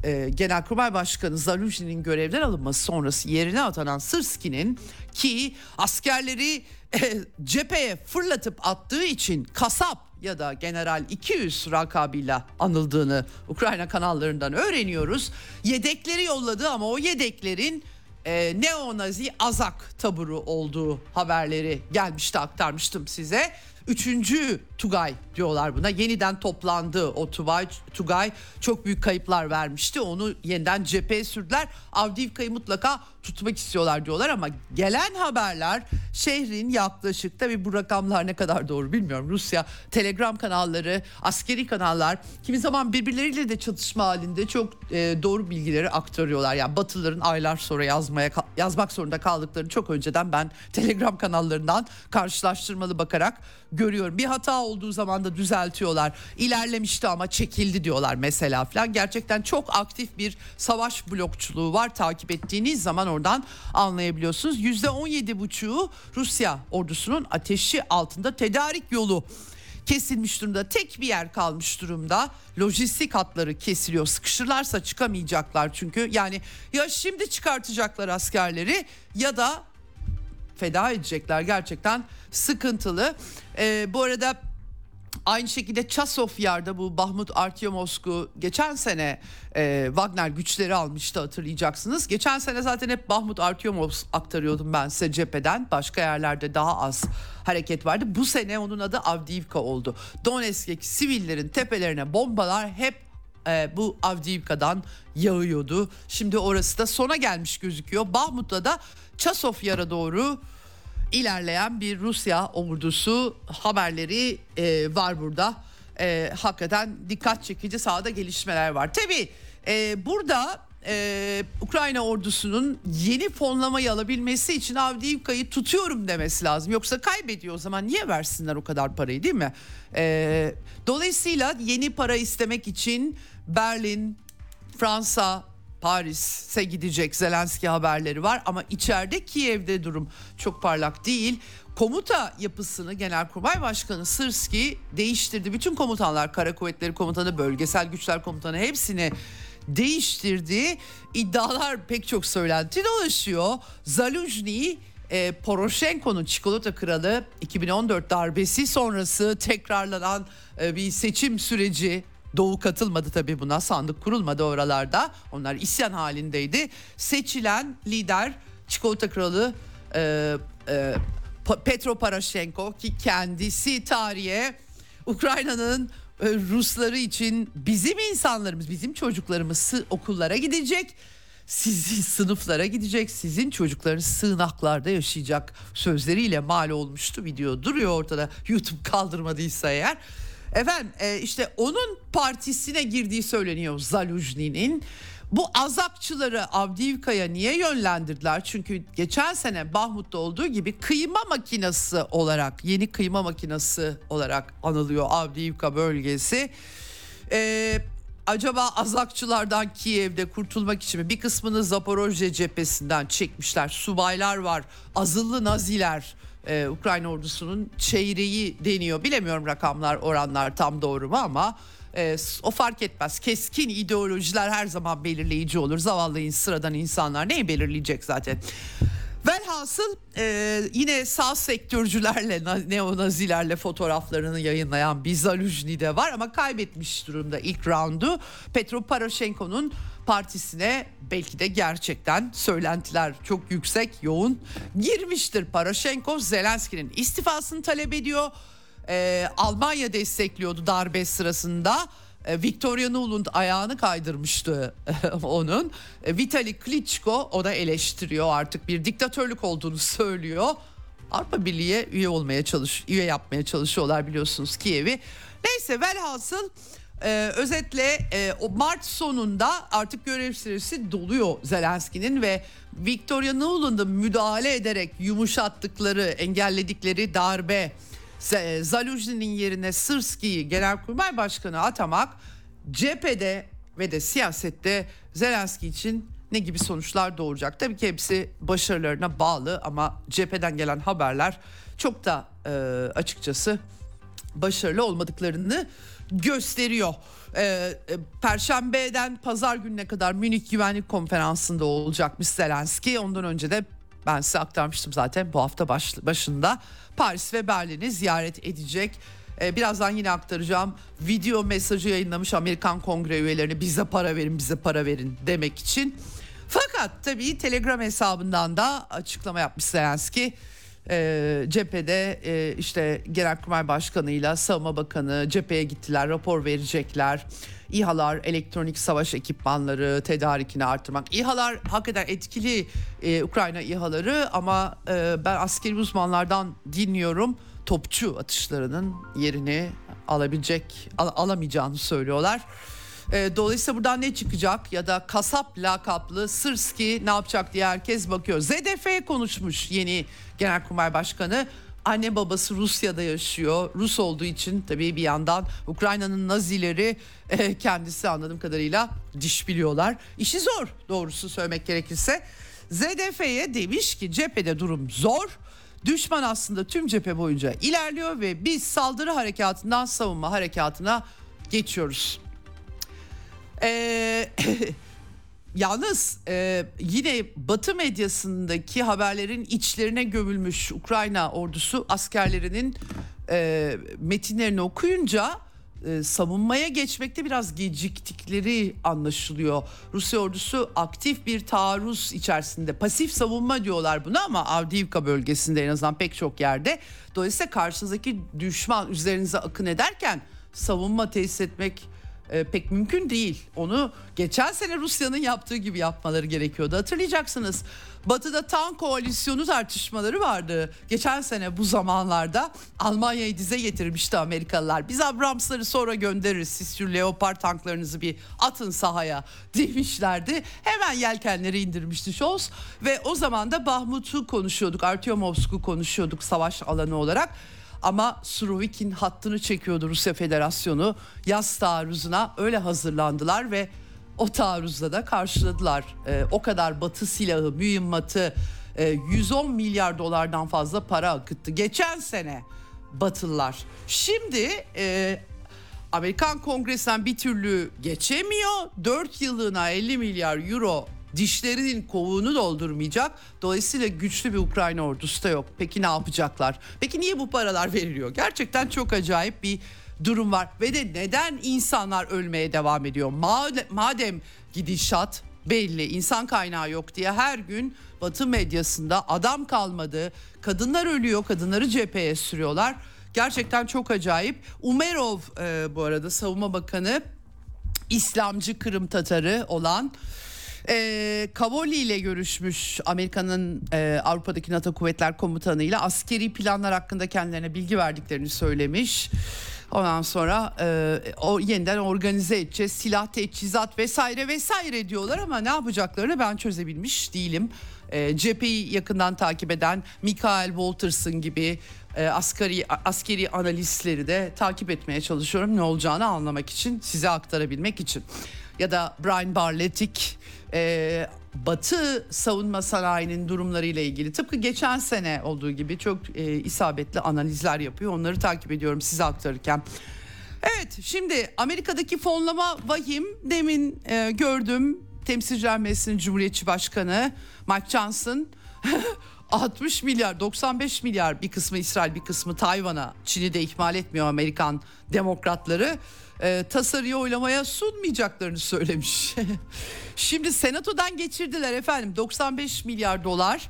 Speaker 1: e, Genelkurmay Başkanı Zaluzhny'nin görevden alınması sonrası yerine atanan Sırski'nin ki askerleri e, cepheye fırlatıp attığı için kasap ya da General 200 rakabıyla anıldığını Ukrayna kanallarından öğreniyoruz. Yedekleri yolladı ama o yedeklerin e, neonazi azak taburu olduğu haberleri gelmişti aktarmıştım size. Üçüncü Tugay diyorlar buna. Yeniden toplandı o Tugay. Tugay çok büyük kayıplar vermişti. Onu yeniden cepheye sürdüler. Avdiivka'yı mutlaka tutmak istiyorlar diyorlar ama gelen haberler şehrin yaklaşık tabi bu rakamlar ne kadar doğru bilmiyorum. Rusya telegram kanalları, askeri kanallar kimi zaman birbirleriyle de çatışma halinde çok e, doğru bilgileri aktarıyorlar. Yani Batılıların aylar sonra yazmaya yazmak zorunda kaldıklarını çok önceden ben telegram kanallarından karşılaştırmalı bakarak görüyorum. Bir hata olduğu zaman da düzeltiyorlar. İlerlemişti ama çekildi diyorlar mesela falan. Gerçekten çok aktif bir savaş blokçuluğu var. Takip ettiğiniz zaman oradan anlayabiliyorsunuz. %17,5'u Rusya ordusunun ateşi altında tedarik yolu kesilmiş durumda. Tek bir yer kalmış durumda. Lojistik hatları kesiliyor. Sıkışırlarsa çıkamayacaklar çünkü. Yani ya şimdi çıkartacaklar askerleri ya da feda edecekler. Gerçekten sıkıntılı. Ee, bu arada Aynı şekilde Çasov Yar'da bu Bahmut Artyomovsk'u geçen sene e, Wagner güçleri almıştı hatırlayacaksınız. Geçen sene zaten hep Bahmut Artyomovsk aktarıyordum ben size cepheden. Başka yerlerde daha az hareket vardı. Bu sene onun adı Avdiivka oldu. Donetsk'teki sivillerin tepelerine bombalar hep e, bu Avdiivka'dan yağıyordu. Şimdi orası da sona gelmiş gözüküyor. Bahmut'ta da Çasov Yar'a doğru ilerleyen bir Rusya ordusu haberleri e, var burada. E, hakikaten dikkat çekici sahada gelişmeler var. Tabi e, burada e, Ukrayna ordusunun yeni fonlamayı alabilmesi için Avdiivka'yı tutuyorum demesi lazım. Yoksa kaybediyor o zaman niye versinler o kadar parayı değil mi? E, dolayısıyla yeni para istemek için Berlin, Fransa, Paris'e gidecek Zelenski haberleri var ama içeride Kiev'de durum çok parlak değil. Komuta yapısını Genelkurmay Başkanı Sırski değiştirdi. Bütün komutanlar, Kara Kuvvetleri Komutanı, Bölgesel Güçler Komutanı hepsini değiştirdi. İddialar pek çok söylenti dolaşıyor. Zaluzhny e, Poroshenko'nun çikolata kralı 2014 darbesi sonrası tekrarlanan e, bir seçim süreci Doğu katılmadı tabii buna sandık kurulmadı oralarda. Onlar isyan halindeydi. Seçilen lider çikolata kralı e, e, Petro Poroshenko ki kendisi tarihe Ukrayna'nın e, Rusları için bizim insanlarımız, bizim çocuklarımız okullara gidecek. Sizin sınıflara gidecek, sizin çocuklarınız sığınaklarda yaşayacak sözleriyle mal olmuştu. Video duruyor ortada YouTube kaldırmadıysa eğer. Efendim e, işte onun partisine girdiği söyleniyor Zaluzhny'nin. Bu azakçıları Avdiivka'ya niye yönlendirdiler? Çünkü geçen sene Bahmut'ta olduğu gibi kıyma makinası olarak, yeni kıyma makinası olarak anılıyor Avdiivka bölgesi. Ee, acaba azakçılardan Kiev'de kurtulmak için mi? Bir kısmını Zaporojye cephesinden çekmişler. Subaylar var, azıllı naziler e, Ukrayna ordusunun çeyreği deniyor. Bilemiyorum rakamlar oranlar tam doğru mu ama e, o fark etmez. Keskin ideolojiler her zaman belirleyici olur. Zavallı sıradan insanlar neyi belirleyecek zaten? Velhasıl e, yine sağ sektörcülerle neonazilerle fotoğraflarını yayınlayan bir Zaluzhny de var ama kaybetmiş durumda ilk roundu. Petro Poroshenko'nun partisine belki de gerçekten söylentiler çok yüksek, yoğun girmiştir. Poroshenko Zelenski'nin istifasını talep ediyor. Ee, Almanya destekliyordu darbe sırasında. Ee, Victoria Nuland ayağını kaydırmıştı onun. Ee, Vitali Klitschko o da eleştiriyor artık bir diktatörlük olduğunu söylüyor. Avrupa Birliği'ye üye olmaya çalış, üye yapmaya çalışıyorlar biliyorsunuz Kiev'i. Neyse velhasıl ee, özetle e, o Mart sonunda artık görev süresi doluyor Zelenski'nin ve Victoria Nuland'ın müdahale ederek yumuşattıkları, engelledikleri darbe Zaluzhny'nin yerine Sırski'yi Genelkurmay Başkanı atamak cephede ve de siyasette Zelenski için ne gibi sonuçlar doğuracak? Tabii ki hepsi başarılarına bağlı ama cepheden gelen haberler çok da e, açıkçası başarılı olmadıklarını gösteriyor. Ee, e, Perşembeden pazar gününe kadar Münih Güvenlik Konferansı'nda olacakmış Zelenski. Ondan önce de ben size aktarmıştım zaten bu hafta baş, başında Paris ve Berlin'i ziyaret edecek. Ee, birazdan yine aktaracağım. Video mesajı yayınlamış Amerikan Kongre üyelerine bize para verin bize para verin demek için. Fakat tabii Telegram hesabından da açıklama yapmış Zelenski e, cephede e, işte Genelkurmay Başkanı'yla Savunma Bakanı cepheye gittiler rapor verecekler. İHA'lar, elektronik savaş ekipmanları tedarikini artırmak. İHA'lar hakikaten etkili e, Ukrayna İHA'ları ama e, ben askeri uzmanlardan dinliyorum. Topçu atışlarının yerini alabilecek, al, alamayacağını söylüyorlar. E, dolayısıyla buradan ne çıkacak ya da kasap lakaplı Sırski ne yapacak diye herkes bakıyor. ZDF konuşmuş yeni Genelkurmay Başkanı. Anne babası Rusya'da yaşıyor. Rus olduğu için tabii bir yandan Ukrayna'nın Nazileri e, kendisi anladığım kadarıyla diş biliyorlar. İşi zor doğrusu söylemek gerekirse. ZDF'ye demiş ki cephede durum zor. Düşman aslında tüm cephe boyunca ilerliyor ve biz saldırı harekatından savunma harekatına geçiyoruz. Ee, yalnız e, yine Batı medyasındaki haberlerin içlerine gömülmüş Ukrayna ordusu askerlerinin e, metinlerini okuyunca e, savunmaya geçmekte biraz geciktikleri anlaşılıyor. Rusya ordusu aktif bir taarruz içerisinde pasif savunma diyorlar buna ama Avdiivka bölgesinde en azından pek çok yerde. Dolayısıyla karşınızdaki düşman üzerinize akın ederken savunma tesis etmek e, pek mümkün değil. Onu geçen sene Rusya'nın yaptığı gibi yapmaları gerekiyordu. Hatırlayacaksınız. Batı'da tank koalisyonu tartışmaları vardı. Geçen sene bu zamanlarda Almanya'yı dize getirmişti Amerikalılar. Biz Abrams'ları sonra göndeririz. Siz şu Leopard tanklarınızı bir atın sahaya demişlerdi. Hemen yelkenleri indirmişti Scholz. Ve o zaman da Bahmut'u konuşuyorduk. Artyomovsk'u konuşuyorduk savaş alanı olarak. Ama Surovikin hattını çekiyordu Rusya Federasyonu. Yaz taarruzuna öyle hazırlandılar ve o taarruzda da karşıladılar. E, o kadar batı silahı, mühimmatı e, 110 milyar dolardan fazla para akıttı. Geçen sene Batılılar. Şimdi e, Amerikan Kongresi'nden bir türlü geçemiyor. 4 yıllığına 50 milyar euro dişlerinin kovuğunu doldurmayacak. Dolayısıyla güçlü bir Ukrayna ordusu da yok. Peki ne yapacaklar? Peki niye bu paralar veriliyor? Gerçekten çok acayip bir durum var. Ve de neden insanlar ölmeye devam ediyor? Madem, gidişat belli insan kaynağı yok diye her gün Batı medyasında adam kalmadı. Kadınlar ölüyor, kadınları cepheye sürüyorlar. Gerçekten çok acayip. Umerov e, bu arada savunma bakanı İslamcı Kırım Tatarı olan e, Kavoli ile görüşmüş Amerika'nın e, Avrupa'daki NATO Kuvvetler Komutanı ile askeri planlar hakkında kendilerine bilgi verdiklerini söylemiş. Ondan sonra e, o yeniden organize edeceğiz silah teçhizat vesaire vesaire diyorlar ama ne yapacaklarını ben çözebilmiş değilim. E, cepheyi yakından takip eden Michael Walters'ın gibi e, askeri askeri analistleri de takip etmeye çalışıyorum ne olacağını anlamak için size aktarabilmek için ya da Brian Barletik e, Batı savunma sanayinin durumlarıyla ilgili tıpkı geçen sene olduğu gibi çok e, isabetli analizler yapıyor. Onları takip ediyorum size aktarırken. Evet şimdi Amerika'daki fonlama vahim demin e, gördüm Temsilciler Meclisi'nin Cumhuriyetçi Başkanı Mike Johnson 60 milyar 95 milyar bir kısmı İsrail bir kısmı Tayvan'a Çin'i de ihmal etmiyor Amerikan demokratları e, tasarıyı oylamaya sunmayacaklarını söylemiş. Şimdi senatodan geçirdiler efendim 95 milyar dolar.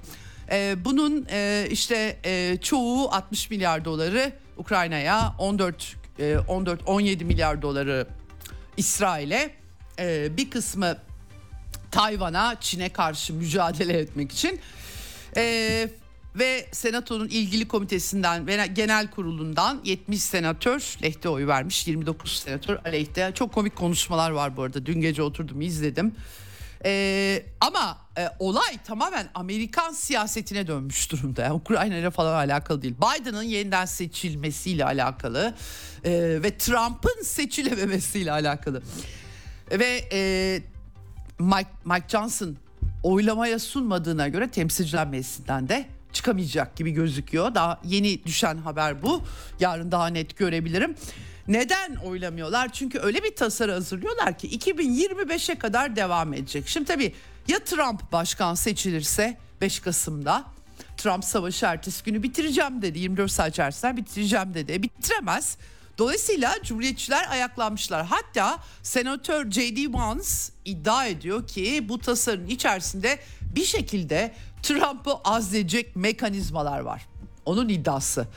Speaker 1: E, bunun e, işte e, çoğu 60 milyar doları Ukrayna'ya 14 e, 14 17 milyar doları İsrail'e e, bir kısmı Tayvan'a Çin'e karşı mücadele etmek için e, ve Senato'nun ilgili komitesinden ve genel kurulundan 70 senatör lehte oy vermiş 29 senatör aleyhte çok komik konuşmalar var bu arada dün gece oturdum izledim ee, ama e, olay tamamen Amerikan siyasetine dönmüş durumda. Yani Ukrayna ile falan alakalı değil. Biden'ın yeniden seçilmesiyle alakalı e, ve Trump'ın seçilememesiyle alakalı. Ve e, Mike, Mike Johnson oylamaya sunmadığına göre temsilciler meclisinden de çıkamayacak gibi gözüküyor. Daha yeni düşen haber bu. Yarın daha net görebilirim. Neden oylamıyorlar? Çünkü öyle bir tasarı hazırlıyorlar ki 2025'e kadar devam edecek. Şimdi tabii ya Trump başkan seçilirse 5 Kasım'da Trump savaşı ertesi günü bitireceğim dedi. 24 saat içerisinde bitireceğim dedi. E, bitiremez. Dolayısıyla Cumhuriyetçiler ayaklanmışlar. Hatta Senatör J.D. Vance iddia ediyor ki bu tasarının içerisinde bir şekilde Trump'ı azledecek mekanizmalar var. Onun iddiası.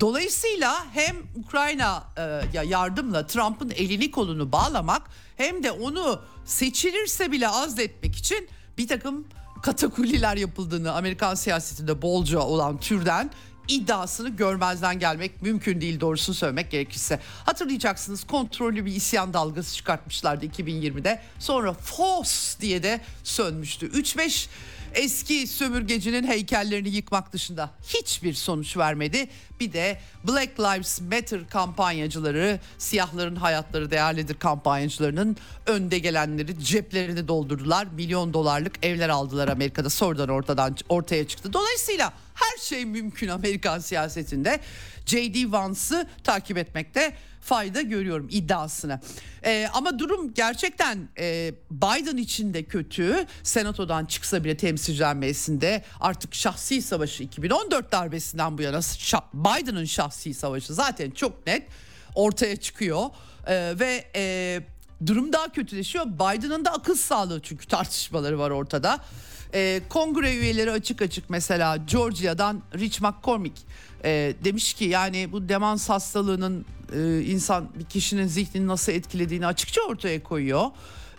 Speaker 1: Dolayısıyla hem Ukrayna e, ya yardımla Trump'ın elini kolunu bağlamak hem de onu seçilirse bile azletmek için bir takım katakulliler yapıldığını Amerikan siyasetinde bolca olan türden iddiasını görmezden gelmek mümkün değil doğrusunu söylemek gerekirse. Hatırlayacaksınız kontrollü bir isyan dalgası çıkartmışlardı 2020'de. Sonra FOS diye de sönmüştü. 3-5 eski sömürgecinin heykellerini yıkmak dışında hiçbir sonuç vermedi. Bir de Black Lives Matter kampanyacıları, siyahların hayatları değerlidir kampanyacılarının önde gelenleri ceplerini doldurdular. Milyon dolarlık evler aldılar Amerika'da sonradan ortadan ortaya çıktı. Dolayısıyla her şey mümkün Amerikan siyasetinde. J.D. Vance'ı takip etmekte fayda görüyorum iddiasını. Ee, ama durum gerçekten e, Biden için de kötü. Senatodan çıksa bile temsilciler meclisinde artık şahsi savaşı 2014 darbesinden bu yana şah, Biden'ın şahsi savaşı zaten çok net ortaya çıkıyor. Ee, ve e, durum daha kötüleşiyor. Biden'ın da akıl sağlığı çünkü tartışmaları var ortada. Ee, kongre üyeleri açık açık mesela Georgia'dan Rich McCormick e, demiş ki yani bu demans hastalığının e, insan bir kişinin zihnini nasıl etkilediğini açıkça ortaya koyuyor.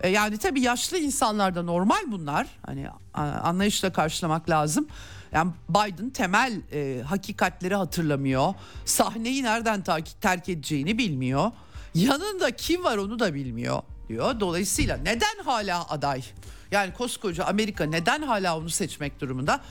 Speaker 1: E, yani tabii yaşlı insanlarda normal bunlar. Hani anlayışla karşılamak lazım. Yani Biden temel e, hakikatleri hatırlamıyor. Sahneyi nereden ta- terk edeceğini bilmiyor. Yanında kim var onu da bilmiyor diyor. Dolayısıyla neden hala aday? Yani koskoca Amerika neden hala onu seçmek durumunda?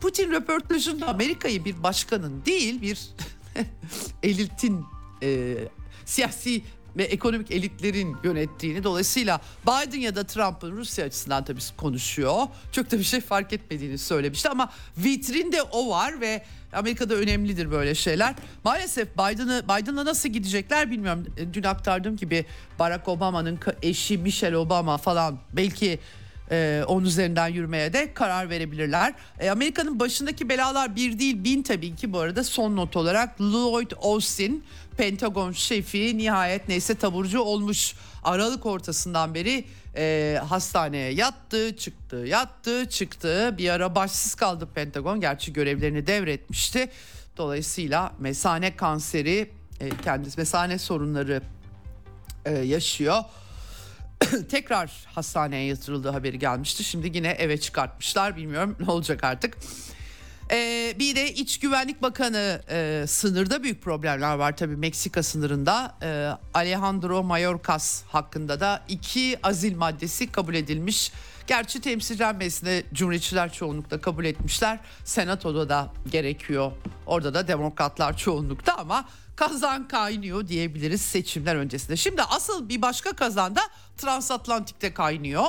Speaker 1: Putin röportajında Amerika'yı bir başkanın değil bir elitin e, siyasi ve ekonomik elitlerin yönettiğini dolayısıyla Biden ya da Trump'ın Rusya açısından tabii konuşuyor. Çok da bir şey fark etmediğini söylemişti ama vitrinde o var ve Amerika'da önemlidir böyle şeyler. Maalesef Biden'ı Biden'la nasıl gidecekler bilmiyorum. Dün aktardığım gibi Barack Obama'nın eşi Michelle Obama falan belki e, onun üzerinden yürümeye de karar verebilirler. E, Amerika'nın başındaki belalar bir değil bin tabii ki bu arada son not olarak Lloyd Austin Pentagon şefi nihayet neyse taburcu olmuş. Aralık ortasından beri e, hastaneye yattı, çıktı, yattı, çıktı. Bir ara başsız kaldı Pentagon. Gerçi görevlerini devretmişti. Dolayısıyla mesane kanseri, e, kendisi mesane sorunları e, yaşıyor. tekrar hastaneye yatırıldığı haberi gelmişti. Şimdi yine eve çıkartmışlar. Bilmiyorum ne olacak artık. Ee, bir de İç Güvenlik Bakanı e, sınırda büyük problemler var tabii Meksika sınırında. E, Alejandro Mayorkas hakkında da iki azil maddesi kabul edilmiş. Gerçi temsilciler meclisinde cumhuriyetçiler çoğunlukla kabul etmişler. Senatoda da gerekiyor. Orada da demokratlar çoğunlukta ama kazan kaynıyor diyebiliriz seçimler öncesinde. Şimdi asıl bir başka kazan da transatlantikte kaynıyor.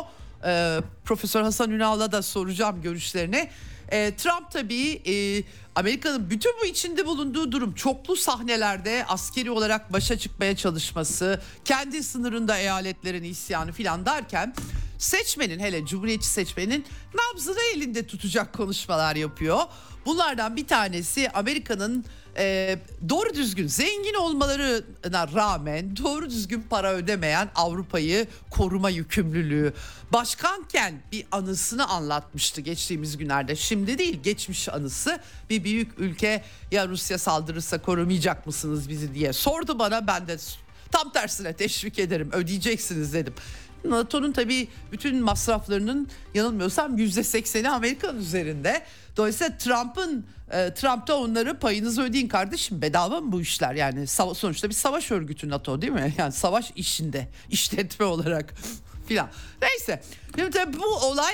Speaker 1: Ee, Profesör Hasan Ünal'a da soracağım görüşlerini. Ee, Trump tabii e, Amerika'nın bütün bu içinde bulunduğu durum çoklu sahnelerde askeri olarak başa çıkmaya çalışması, kendi sınırında eyaletlerin isyanı filan derken seçmenin hele cumhuriyetçi seçmenin nabzını elinde tutacak konuşmalar yapıyor. Bunlardan bir tanesi Amerika'nın e, doğru düzgün zengin olmalarına rağmen doğru düzgün para ödemeyen Avrupa'yı koruma yükümlülüğü. Başkanken bir anısını anlatmıştı geçtiğimiz günlerde. Şimdi değil geçmiş anısı bir büyük ülke ya Rusya saldırırsa korumayacak mısınız bizi diye sordu bana ben de tam tersine teşvik ederim ödeyeceksiniz dedim. NATO'nun tabii bütün masraflarının yanılmıyorsam %80'i Amerika'nın üzerinde. Dolayısıyla Trump'ın e, Trump da onları payınızı ödeyin kardeşim bedava mı bu işler yani sonuçta bir savaş örgütü NATO değil mi? Yani savaş işinde işletme olarak filan. Neyse. Şimdi tabii bu olay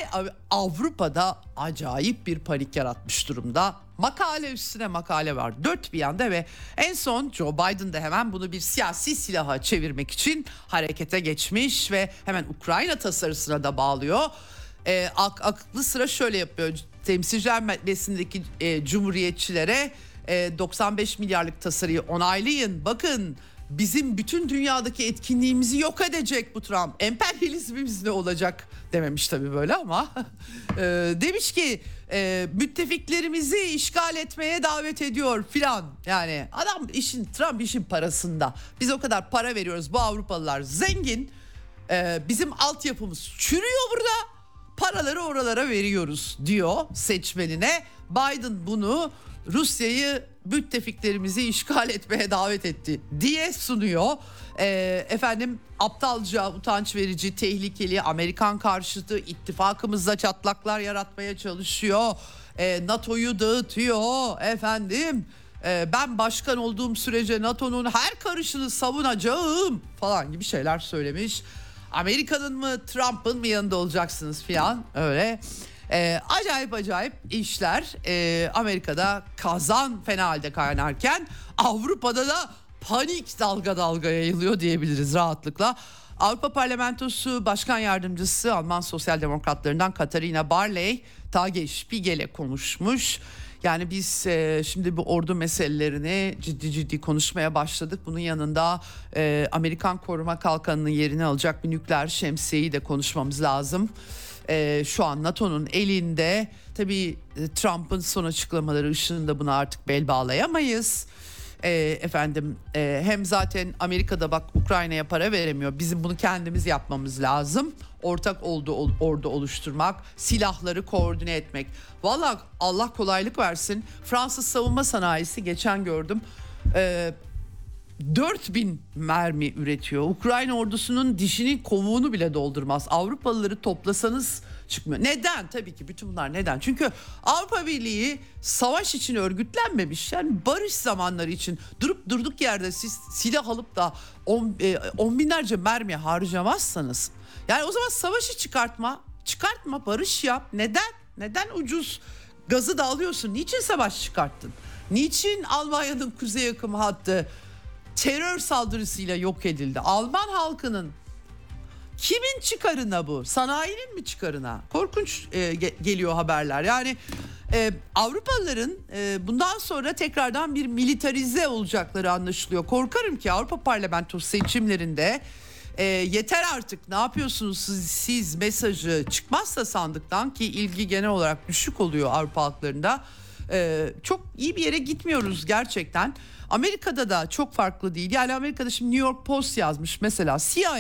Speaker 1: Avrupa'da acayip bir panik yaratmış durumda. Makale üstüne makale var. Dört bir yanda ve en son Joe Biden de hemen bunu bir siyasi silaha çevirmek için harekete geçmiş ve hemen Ukrayna tasarısına da bağlıyor. E, ak, aklı sıra şöyle yapıyor. Temsilciler Meclisi'ndeki e, cumhuriyetçilere e, 95 milyarlık tasarıyı onaylayın. Bakın bizim bütün dünyadaki etkinliğimizi yok edecek bu Trump. Emperyalizmimiz ne olacak dememiş tabii böyle ama e, demiş ki e, müttefiklerimizi işgal etmeye davet ediyor filan. Yani adam işin Trump işin parasında. Biz o kadar para veriyoruz bu Avrupalılar zengin. E, bizim altyapımız çürüyor burada. Paraları oralara veriyoruz diyor seçmenine. Biden bunu Rusya'yı müttefiklerimizi işgal etmeye davet etti diye sunuyor. Ee, efendim aptalca, utanç verici, tehlikeli, Amerikan karşıtı ittifakımızda çatlaklar yaratmaya çalışıyor. Ee, NATO'yu dağıtıyor efendim. Ee, ben başkan olduğum sürece NATO'nun her karışını savunacağım falan gibi şeyler söylemiş. Amerika'nın mı Trump'ın mı yanında olacaksınız filan öyle. Ee, acayip acayip işler ee, Amerika'da kazan fena halde kaynarken Avrupa'da da panik dalga dalga yayılıyor diyebiliriz rahatlıkla. Avrupa Parlamentosu Başkan Yardımcısı Alman Sosyal Demokratlarından Katarina Barley Tage Spiegel'e konuşmuş. Yani biz e, şimdi bu ordu meselelerini ciddi ciddi konuşmaya başladık. Bunun yanında e, Amerikan koruma kalkanının yerini alacak bir nükleer şemsiyeyi de konuşmamız lazım. E, şu an NATO'nun elinde. Tabii e, Trump'ın son açıklamaları ışığında buna artık bel bağlayamayız. E, efendim e, hem zaten Amerika'da bak Ukrayna'ya para veremiyor. Bizim bunu kendimiz yapmamız lazım. Ortak oldu ol, ordu oluşturmak, silahları koordine etmek. Valla Allah kolaylık versin. Fransız savunma sanayisi geçen gördüm. E, 4000 mermi üretiyor. Ukrayna ordusunun dişini kovuğunu bile doldurmaz. Avrupalıları toplasanız çıkmıyor. Neden? Tabii ki bütün bunlar neden? Çünkü Avrupa Birliği savaş için örgütlenmemiş. Yani barış zamanları için durup durduk yerde siz silah alıp da on, e, on binlerce mermi harcamazsanız yani o zaman savaşı çıkartma, çıkartma, barış yap. Neden? Neden ucuz gazı da alıyorsun? Niçin savaş çıkarttın? Niçin Almanya'nın kuzey yakım hattı terör saldırısıyla yok edildi? Alman halkının kimin çıkarına bu? Sanayinin mi çıkarına? Korkunç e, ge- geliyor haberler. Yani e, Avrupalıların e, bundan sonra tekrardan bir militarize olacakları anlaşılıyor. Korkarım ki Avrupa Parlamentosu seçimlerinde e, yeter artık ne yapıyorsunuz siz, siz mesajı çıkmazsa sandıktan ki ilgi genel olarak düşük oluyor Avrupa halklarında. E, çok iyi bir yere gitmiyoruz gerçekten. Amerika'da da çok farklı değil. Yani Amerika'da şimdi New York Post yazmış mesela CIA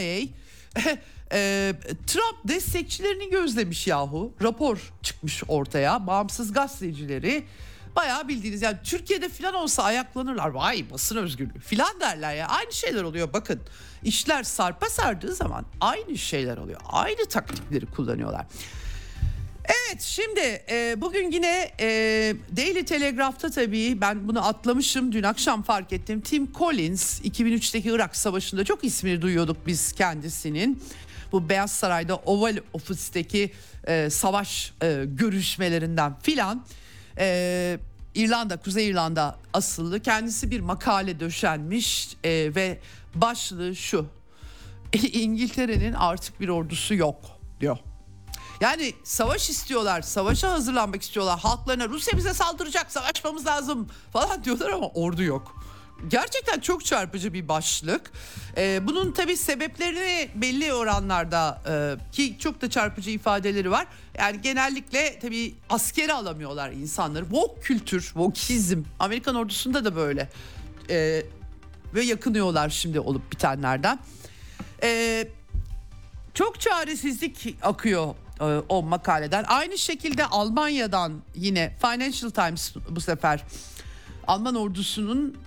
Speaker 1: e, Trump destekçilerini gözlemiş yahu. Rapor çıkmış ortaya. Bağımsız gazetecileri bayağı bildiğiniz yani Türkiye'de filan olsa ayaklanırlar. Vay basın özgürlüğü filan derler ya. Aynı şeyler oluyor bakın. İşler sarpa sardığı zaman aynı şeyler oluyor. Aynı taktikleri kullanıyorlar. Evet şimdi e, bugün yine e, Daily Telegraph'ta tabii ben bunu atlamışım dün akşam fark ettim. Tim Collins 2003'teki Irak Savaşı'nda çok ismini duyuyorduk biz kendisinin. Bu Beyaz Saray'da Oval Ofis'teki e, savaş e, görüşmelerinden filan. E, İrlanda, Kuzey İrlanda asıllı kendisi bir makale döşenmiş e, ve başlığı şu. İngiltere'nin artık bir ordusu yok diyor. Yani savaş istiyorlar, savaşa hazırlanmak istiyorlar. Halklarına Rusya bize saldıracak, savaşmamız lazım falan diyorlar ama ordu yok. Gerçekten çok çarpıcı bir başlık. Ee, bunun tabii sebeplerini belli oranlarda e, ki çok da çarpıcı ifadeleri var. Yani genellikle tabii askeri alamıyorlar insanları. Woke kültür, wokeizm. Amerikan ordusunda da böyle. Ee, ve yakınıyorlar şimdi olup bitenlerden. Ee, çok çaresizlik akıyor o makaleden. Aynı şekilde Almanya'dan yine Financial Times bu sefer Alman ordusunun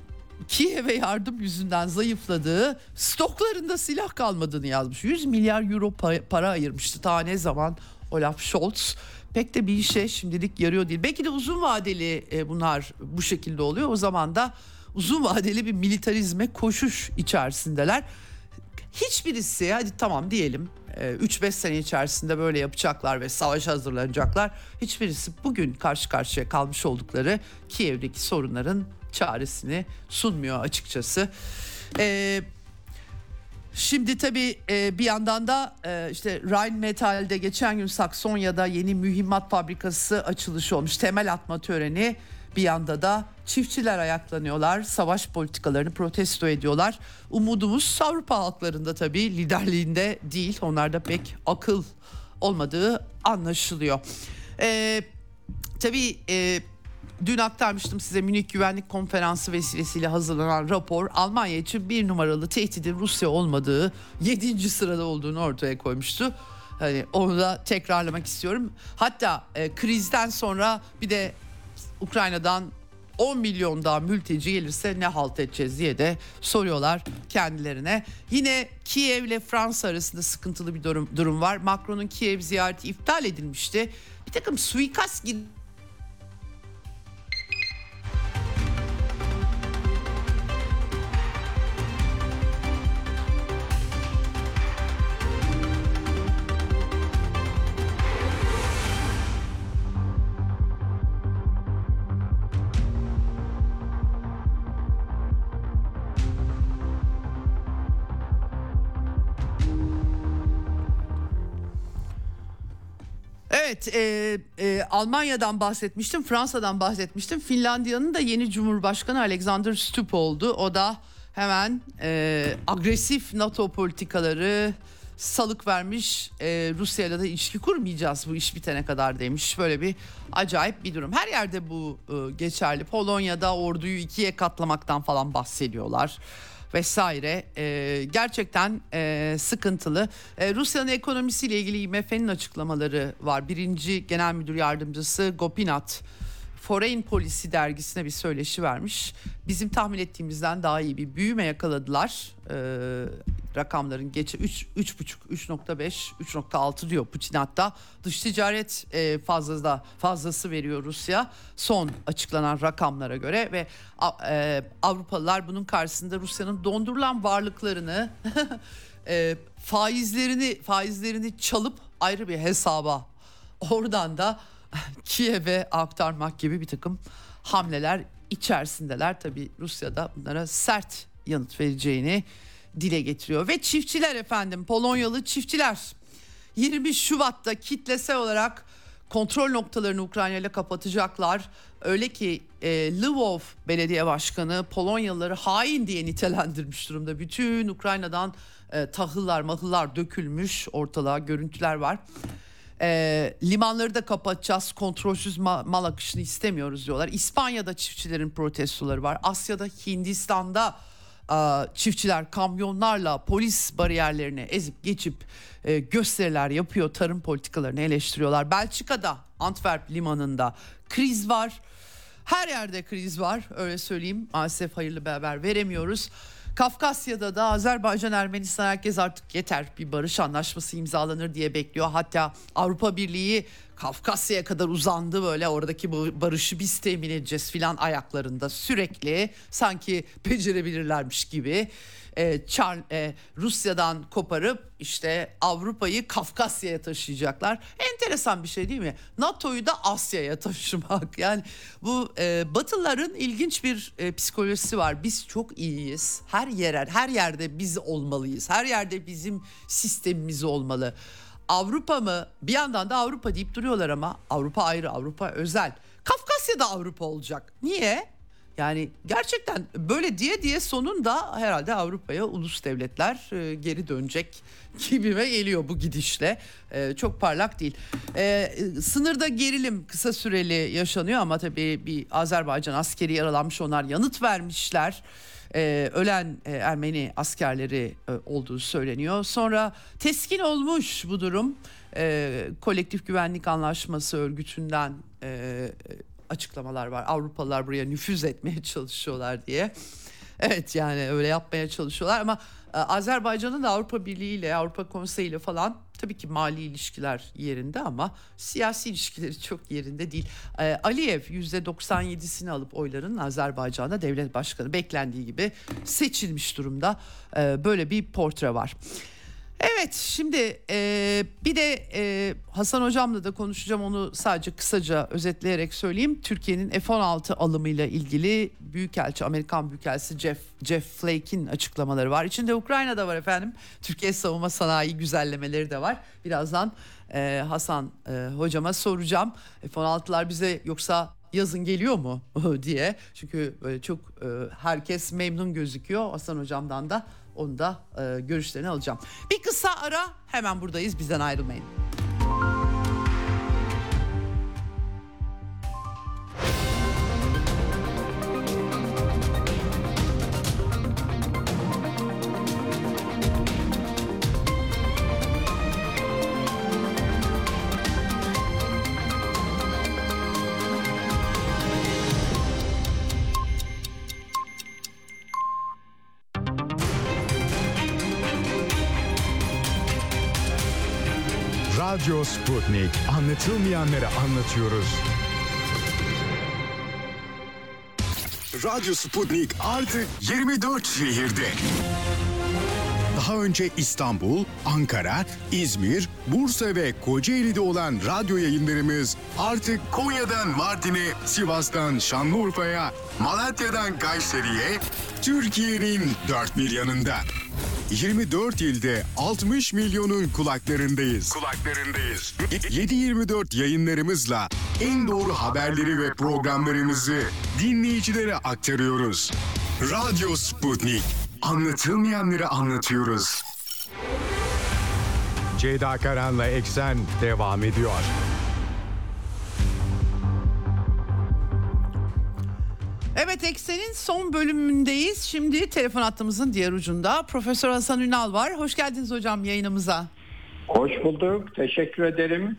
Speaker 1: Kiev'e yardım yüzünden zayıfladığı stoklarında silah kalmadığını yazmış. 100 milyar euro para ayırmıştı ta ne zaman Olaf Scholz. Pek de bir işe şimdilik yarıyor değil. Belki de uzun vadeli e, bunlar bu şekilde oluyor. O zaman da uzun vadeli bir militarizme koşuş içerisindeler. Hiçbirisi hadi tamam diyelim 3-5 sene içerisinde böyle yapacaklar ve savaşa hazırlanacaklar. Hiçbirisi bugün karşı karşıya kalmış oldukları Kiev'deki sorunların çaresini sunmuyor açıkçası. Ee, Şimdi tabii e, bir yandan da e, işte Rheinmetall'de geçen gün Saksonya'da yeni mühimmat fabrikası açılışı olmuş. Temel atma töreni bir yanda da çiftçiler ayaklanıyorlar. Savaş politikalarını protesto ediyorlar. Umudumuz Avrupa halklarında tabii liderliğinde değil. Onlarda pek akıl olmadığı anlaşılıyor. Ee, tabii e, dün aktarmıştım size Münih Güvenlik Konferansı vesilesiyle hazırlanan rapor Almanya için bir numaralı tehdidin Rusya olmadığı 7. sırada olduğunu ortaya koymuştu. Hani onu da tekrarlamak istiyorum. Hatta e, krizden sonra bir de Ukrayna'dan 10 milyon daha mülteci gelirse ne halt edeceğiz diye de soruyorlar kendilerine. Yine Kiev ile Fransa arasında sıkıntılı bir durum, durum var. Macron'un Kiev ziyareti iptal edilmişti. Bir takım suikast gibi Evet, e, e, Almanya'dan bahsetmiştim, Fransa'dan bahsetmiştim. Finlandiya'nın da yeni Cumhurbaşkanı Alexander Stubb oldu. O da hemen e, agresif NATO politikaları salık vermiş. E, Rusya'yla da ilişki kurmayacağız bu iş bitene kadar demiş. Böyle bir acayip bir durum. Her yerde bu e, geçerli. Polonya'da orduyu ikiye katlamaktan falan bahsediyorlar vesaire e, gerçekten e, sıkıntılı. E, Rusya'nın ekonomisiyle ilgili IMF'nin açıklamaları var. Birinci Genel Müdür Yardımcısı Gopinath Foreign Policy dergisine bir söyleşi vermiş. Bizim tahmin ettiğimizden daha iyi bir büyüme yakaladılar. Ee, rakamların geçe 3 3.5 3.5 3.6 diyor Putin hatta. Dış ticaret e, fazla da fazlası veriyor Rusya son açıklanan rakamlara göre ve e, Avrupalılar bunun karşısında Rusya'nın dondurulan varlıklarını e, faizlerini faizlerini çalıp ayrı bir hesaba oradan da Kiev'e aktarmak gibi bir takım hamleler içerisindeler. Tabi Rusya'da bunlara sert yanıt vereceğini dile getiriyor. Ve çiftçiler efendim Polonyalı çiftçiler 20 Şubat'ta kitlesel olarak kontrol noktalarını Ukrayna ile kapatacaklar. Öyle ki e, Lvov Belediye Başkanı Polonyalıları hain diye nitelendirmiş durumda. Bütün Ukrayna'dan e, tahıllar mahıllar dökülmüş ortalığa görüntüler var. E, limanları da kapatacağız, kontrolsüz ma- mal akışını istemiyoruz diyorlar. İspanya'da çiftçilerin protestoları var. Asya'da, Hindistan'da çiftçiler kamyonlarla polis bariyerlerini ezip geçip e, gösteriler yapıyor. Tarım politikalarını eleştiriyorlar. Belçika'da, Antwerp limanında kriz var. Her yerde kriz var öyle söyleyeyim. Maalesef hayırlı bir haber veremiyoruz. Kafkasya'da da Azerbaycan Ermenistan herkes artık yeter bir barış anlaşması imzalanır diye bekliyor. Hatta Avrupa Birliği Kafkasya'ya kadar uzandı böyle oradaki barışı biz temin edeceğiz filan ayaklarında sürekli sanki becerebilirlermiş gibi e, Çar, e, Rusya'dan koparıp işte Avrupa'yı Kafkasya'ya taşıyacaklar. Enteresan bir şey değil mi? NATO'yu da Asya'ya taşımak. Yani bu e, Batılıların ilginç bir e, psikolojisi var. Biz çok iyiyiz. Her yer her yerde biz olmalıyız. Her yerde bizim sistemimiz olmalı. Avrupa mı? Bir yandan da Avrupa deyip duruyorlar ama Avrupa ayrı, Avrupa özel. Kafkasya'da Avrupa olacak. Niye? Yani gerçekten böyle diye diye sonunda herhalde Avrupa'ya ulus devletler e, geri dönecek gibime geliyor bu gidişle. E, çok parlak değil. E, sınırda gerilim kısa süreli yaşanıyor ama tabii bir Azerbaycan askeri yaralanmış onlar yanıt vermişler. Ee, ölen e, Ermeni askerleri e, olduğu söyleniyor. Sonra teskin olmuş bu durum. E, kolektif güvenlik anlaşması örgütünden e, açıklamalar var. Avrupalılar buraya nüfuz etmeye çalışıyorlar diye. Evet yani öyle yapmaya çalışıyorlar ama e, Azerbaycan'ın da Avrupa Birliği ile Avrupa Konseyi ile falan tabii ki mali ilişkiler yerinde ama siyasi ilişkileri çok yerinde değil. E, Aliyev %97'sini alıp oyların Azerbaycan'da devlet başkanı beklendiği gibi seçilmiş durumda. E, böyle bir portre var. Evet şimdi e, bir de e, Hasan Hocam'la da konuşacağım onu sadece kısaca özetleyerek söyleyeyim. Türkiye'nin F-16 alımıyla ilgili Büyükelçi Amerikan Büyükelçisi Jeff, Jeff Flake'in açıklamaları var. İçinde Ukrayna da var efendim. Türkiye savunma sanayi güzellemeleri de var. Birazdan e, Hasan e, Hocam'a soracağım. F-16'lar bize yoksa yazın geliyor mu diye. Çünkü böyle çok herkes memnun gözüküyor. Hasan Hocam'dan da onu da e, görüşlerini alacağım. Bir kısa ara hemen buradayız bizden ayrılmayın.
Speaker 3: Radyo Sputnik. Anlatılmayanları anlatıyoruz. Radyo Sputnik artık 24 şehirde. Daha önce İstanbul, Ankara, İzmir, Bursa ve Kocaeli'de olan radyo yayınlarımız artık Konya'dan Mardin'e, Sivas'tan Şanlıurfa'ya, Malatya'dan Kayseri'ye, Türkiye'nin dört bir yanında. 24 ilde 60 milyonun kulaklarındayız. Kulaklarındayız. 7-24 yayınlarımızla en doğru haberleri ve programlarımızı dinleyicilere aktarıyoruz. Radyo Sputnik. Anlatılmayanları anlatıyoruz. Ceyda Karan'la Eksen devam ediyor.
Speaker 1: Evet Eksen'in son bölümündeyiz. Şimdi telefon hattımızın diğer ucunda Profesör Hasan Ünal var. Hoş geldiniz hocam yayınımıza.
Speaker 4: Hoş bulduk. Teşekkür ederim.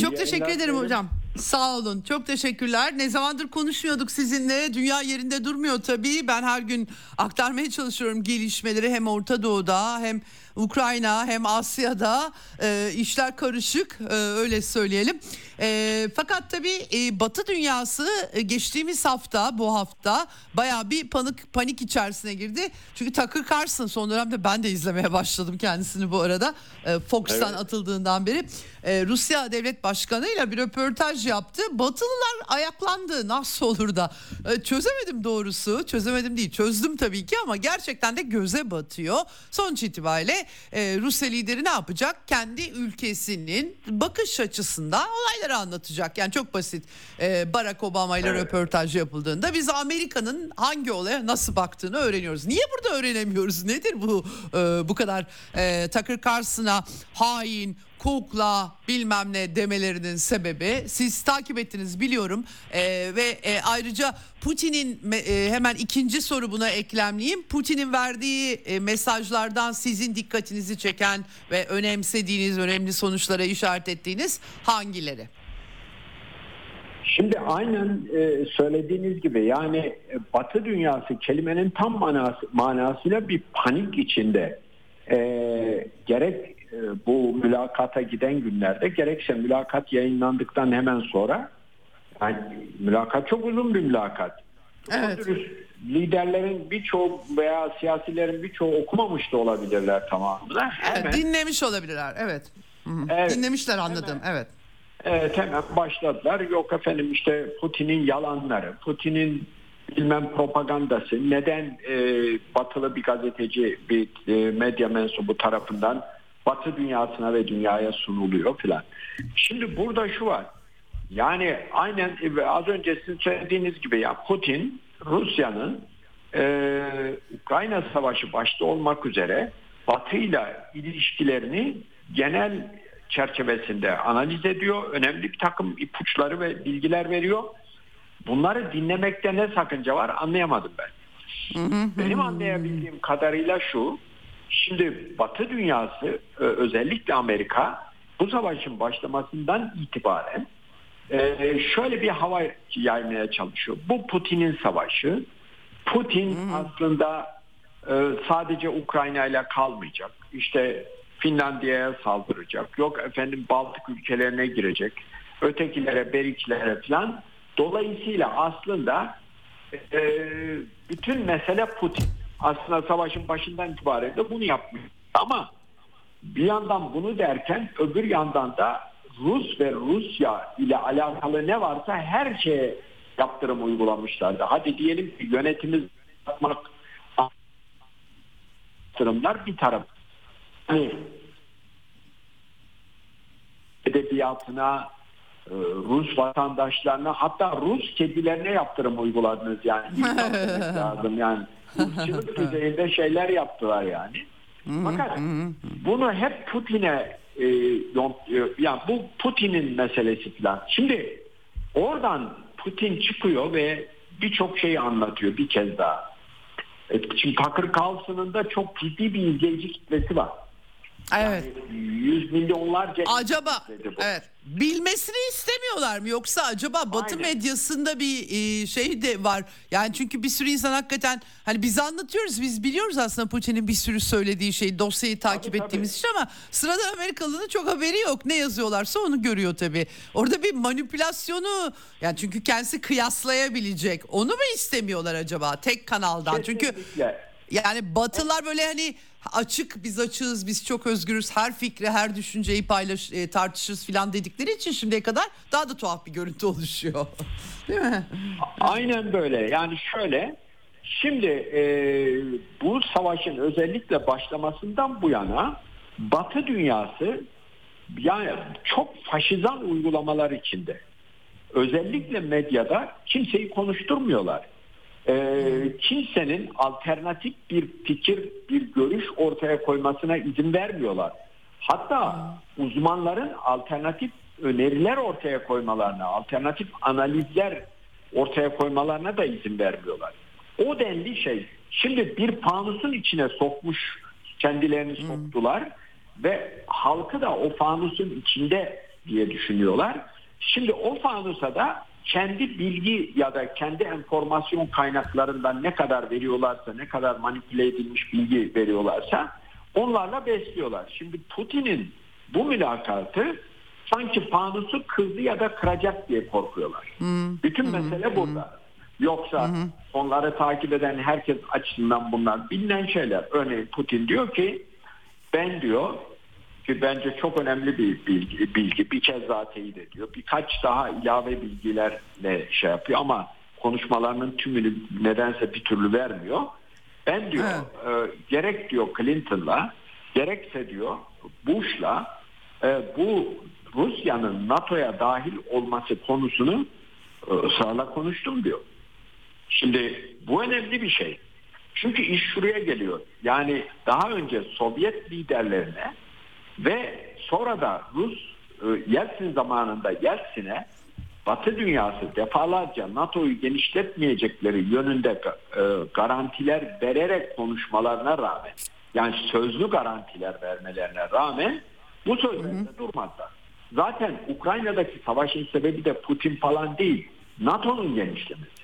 Speaker 1: Çok
Speaker 4: İyi
Speaker 1: teşekkür ederim
Speaker 4: dilerim.
Speaker 1: hocam. Sağ olun. Çok teşekkürler. Ne zamandır konuşmuyorduk sizinle. Dünya yerinde durmuyor tabii. Ben her gün aktarmaya çalışıyorum gelişmeleri hem Orta Doğu'da hem Ukrayna hem Asya'da e, işler karışık e, öyle söyleyelim. E, fakat tabii e, Batı dünyası e, geçtiğimiz hafta bu hafta baya bir panik panik içerisine girdi. Çünkü Tucker Carlson son dönemde ben de izlemeye başladım kendisini bu arada. E, Fox'tan
Speaker 4: Evet.
Speaker 1: atıldığından beri e, Rusya devlet başkanıyla bir röportaj yaptı. Batılılar ayaklandı nasıl olur da E, çözemedim doğrusu çözemedim değil çözdüm tabii ki ama gerçekten de göze batıyor. Sonuç itibariyle e, Rusya lideri ne yapacak? Kendi ülkesinin bakış açısından olayları anlatacak. Yani çok basit E, Barack Obama ile röportaj yapıldığında biz Amerika'nın hangi olaya nasıl baktığını öğreniyoruz. Niye burada öğrenemiyoruz? Nedir bu e, bu kadar e, Tucker Carlson'a hain, kukla bilmem ne demelerinin sebebi siz takip ettiniz biliyorum Ee, ve e, ayrıca Putin'in e, hemen ikinci soru buna eklemleyeyim Putin'in verdiği e, mesajlardan sizin dikkatinizi çeken ve önemsediğiniz önemli sonuçlara işaret ettiğiniz hangileri?
Speaker 4: Şimdi aynen e, söylediğiniz gibi yani e, Batı dünyası kelimenin tam manası, manasıyla bir panik içinde. E, gerek e, bu mülakata giden günlerde gerekse mülakat yayınlandıktan hemen sonra yani mülakat çok uzun bir mülakat.
Speaker 1: Evet.
Speaker 4: Liderlerin birçoğu veya siyasilerin birçoğu okumamış da olabilirler tamamını.
Speaker 1: Evet,
Speaker 4: Hemen-
Speaker 1: dinlemiş olabilirler evet.
Speaker 4: Evet.
Speaker 1: Dinlemişler anladım evet.
Speaker 4: Evet hemen başladılar. Yok efendim işte Putin'in yalanları, Putin'in bilmem propagandası, neden e, batılı bir gazeteci, bir e, medya mensubu tarafından batı dünyasına ve dünyaya sunuluyor filan. Şimdi burada şu var. Yani aynen e, az önce sizin söylediğiniz gibi ya Putin Rusya'nın e, Ukrayna Savaşı başta olmak üzere Batı'yla ilişkilerini genel çerçevesinde analiz ediyor. Önemli bir takım ipuçları ve bilgiler veriyor. Bunları dinlemekte ne sakınca var anlayamadım ben. Benim anlayabildiğim kadarıyla şu. Şimdi Batı dünyası e, özellikle Amerika bu savaşın başlamasından itibaren e, şöyle bir hava yaymaya çalışıyor. Bu Putin'in savaşı. Putin aslında e, sadece Ukrayna ile kalmayacak. İşte Finlandiya'ya saldıracak. Yok efendim Baltık ülkelerine girecek. Ötekilere, berikilere falan. Dolayısıyla aslında bütün mesele Putin. Aslında savaşın başından itibaren de bunu yapmıyor. Ama bir yandan bunu derken öbür yandan da Rus ve Rusya ile alakalı ne varsa her şeye yaptırım uygulamışlardı. Hadi diyelim ki yönetimiz yapmak yaptırımlar bir taraf. Hani edebiyatına, e, Rus vatandaşlarına hatta Rus kedilerine yaptırım uyguladınız yani. Lazım yani. Irkçılık düzeyinde şeyler yaptılar yani. Fakat bunu hep Putin'e e, e, yani bu Putin'in meselesi falan. Şimdi oradan Putin çıkıyor ve birçok şeyi anlatıyor bir kez daha. E, Şimdi Tucker Carlson'ın da çok ciddi bir izleyici kitlesi var.
Speaker 1: Evet.
Speaker 4: Yüz milyonlarca
Speaker 1: Acaba evet bilmesini istemiyorlar mı yoksa acaba Batı
Speaker 4: Aynen.
Speaker 1: medyasında bir e, şey de var. Yani çünkü bir sürü insan hakikaten hani biz anlatıyoruz biz biliyoruz aslında Putin'in bir sürü söylediği şey dosyayı takip
Speaker 4: Tabii,
Speaker 1: ettiğimiz
Speaker 4: tabii.
Speaker 1: için ama sıradan Amerikalı'nın çok haberi yok. Ne yazıyorlarsa onu görüyor tabii. Orada bir manipülasyonu yani çünkü kendisi kıyaslayabilecek. Onu mu istemiyorlar acaba tek kanaldan? Çünkü
Speaker 4: Kesinlikle.
Speaker 1: Yani batılar böyle hani açık biz açığız biz çok özgürüz her fikri her düşünceyi paylaş e, tartışırız filan dedikleri için şimdiye kadar daha da tuhaf bir görüntü oluşuyor. Değil mi?
Speaker 4: Aynen böyle. Yani şöyle şimdi e, bu savaşın özellikle başlamasından bu yana Batı dünyası yani çok faşizan uygulamalar içinde. Özellikle medyada kimseyi konuşturmuyorlar. E, kimsenin alternatif bir fikir, bir görüş ortaya koymasına izin vermiyorlar. Hatta uzmanların alternatif öneriler ortaya koymalarına, alternatif analizler ortaya koymalarına da izin vermiyorlar. O denli şey. Şimdi bir fanusun içine sokmuş kendilerini soktular ve halkı da o fanusun içinde diye düşünüyorlar. Şimdi o fanusa da kendi bilgi ya da kendi enformasyon kaynaklarından ne kadar veriyorlarsa, ne kadar manipüle edilmiş bilgi veriyorlarsa onlarla besliyorlar. Şimdi Putin'in bu mülakatı sanki fanusu kırdı ya da kıracak diye korkuyorlar. Bütün mesele burada. Yoksa onları takip eden herkes açısından bunlar bilinen şeyler. Örneğin Putin diyor ki ben diyor ki bence çok önemli bir bilgi, bilgi bir kez daha teyit ediyor. Birkaç daha ilave bilgilerle şey yapıyor ama konuşmalarının tümünü nedense bir türlü vermiyor. Ben diyor e, gerek diyor Clinton'la gerekse diyor Bush'la e, bu Rusya'nın NATO'ya dahil olması konusunu e, ısrarla konuştum diyor. Şimdi bu önemli bir şey. Çünkü iş şuraya geliyor. Yani daha önce Sovyet liderlerine ve sonra da Rus e, Yeltsin zamanında Yeltsin'e Batı dünyası defalarca NATO'yu genişletmeyecekleri yönünde e, garantiler vererek konuşmalarına rağmen yani sözlü garantiler vermelerine rağmen bu sözlerinde durmadılar. Zaten Ukrayna'daki savaşın sebebi de Putin falan değil. NATO'nun genişlemesi.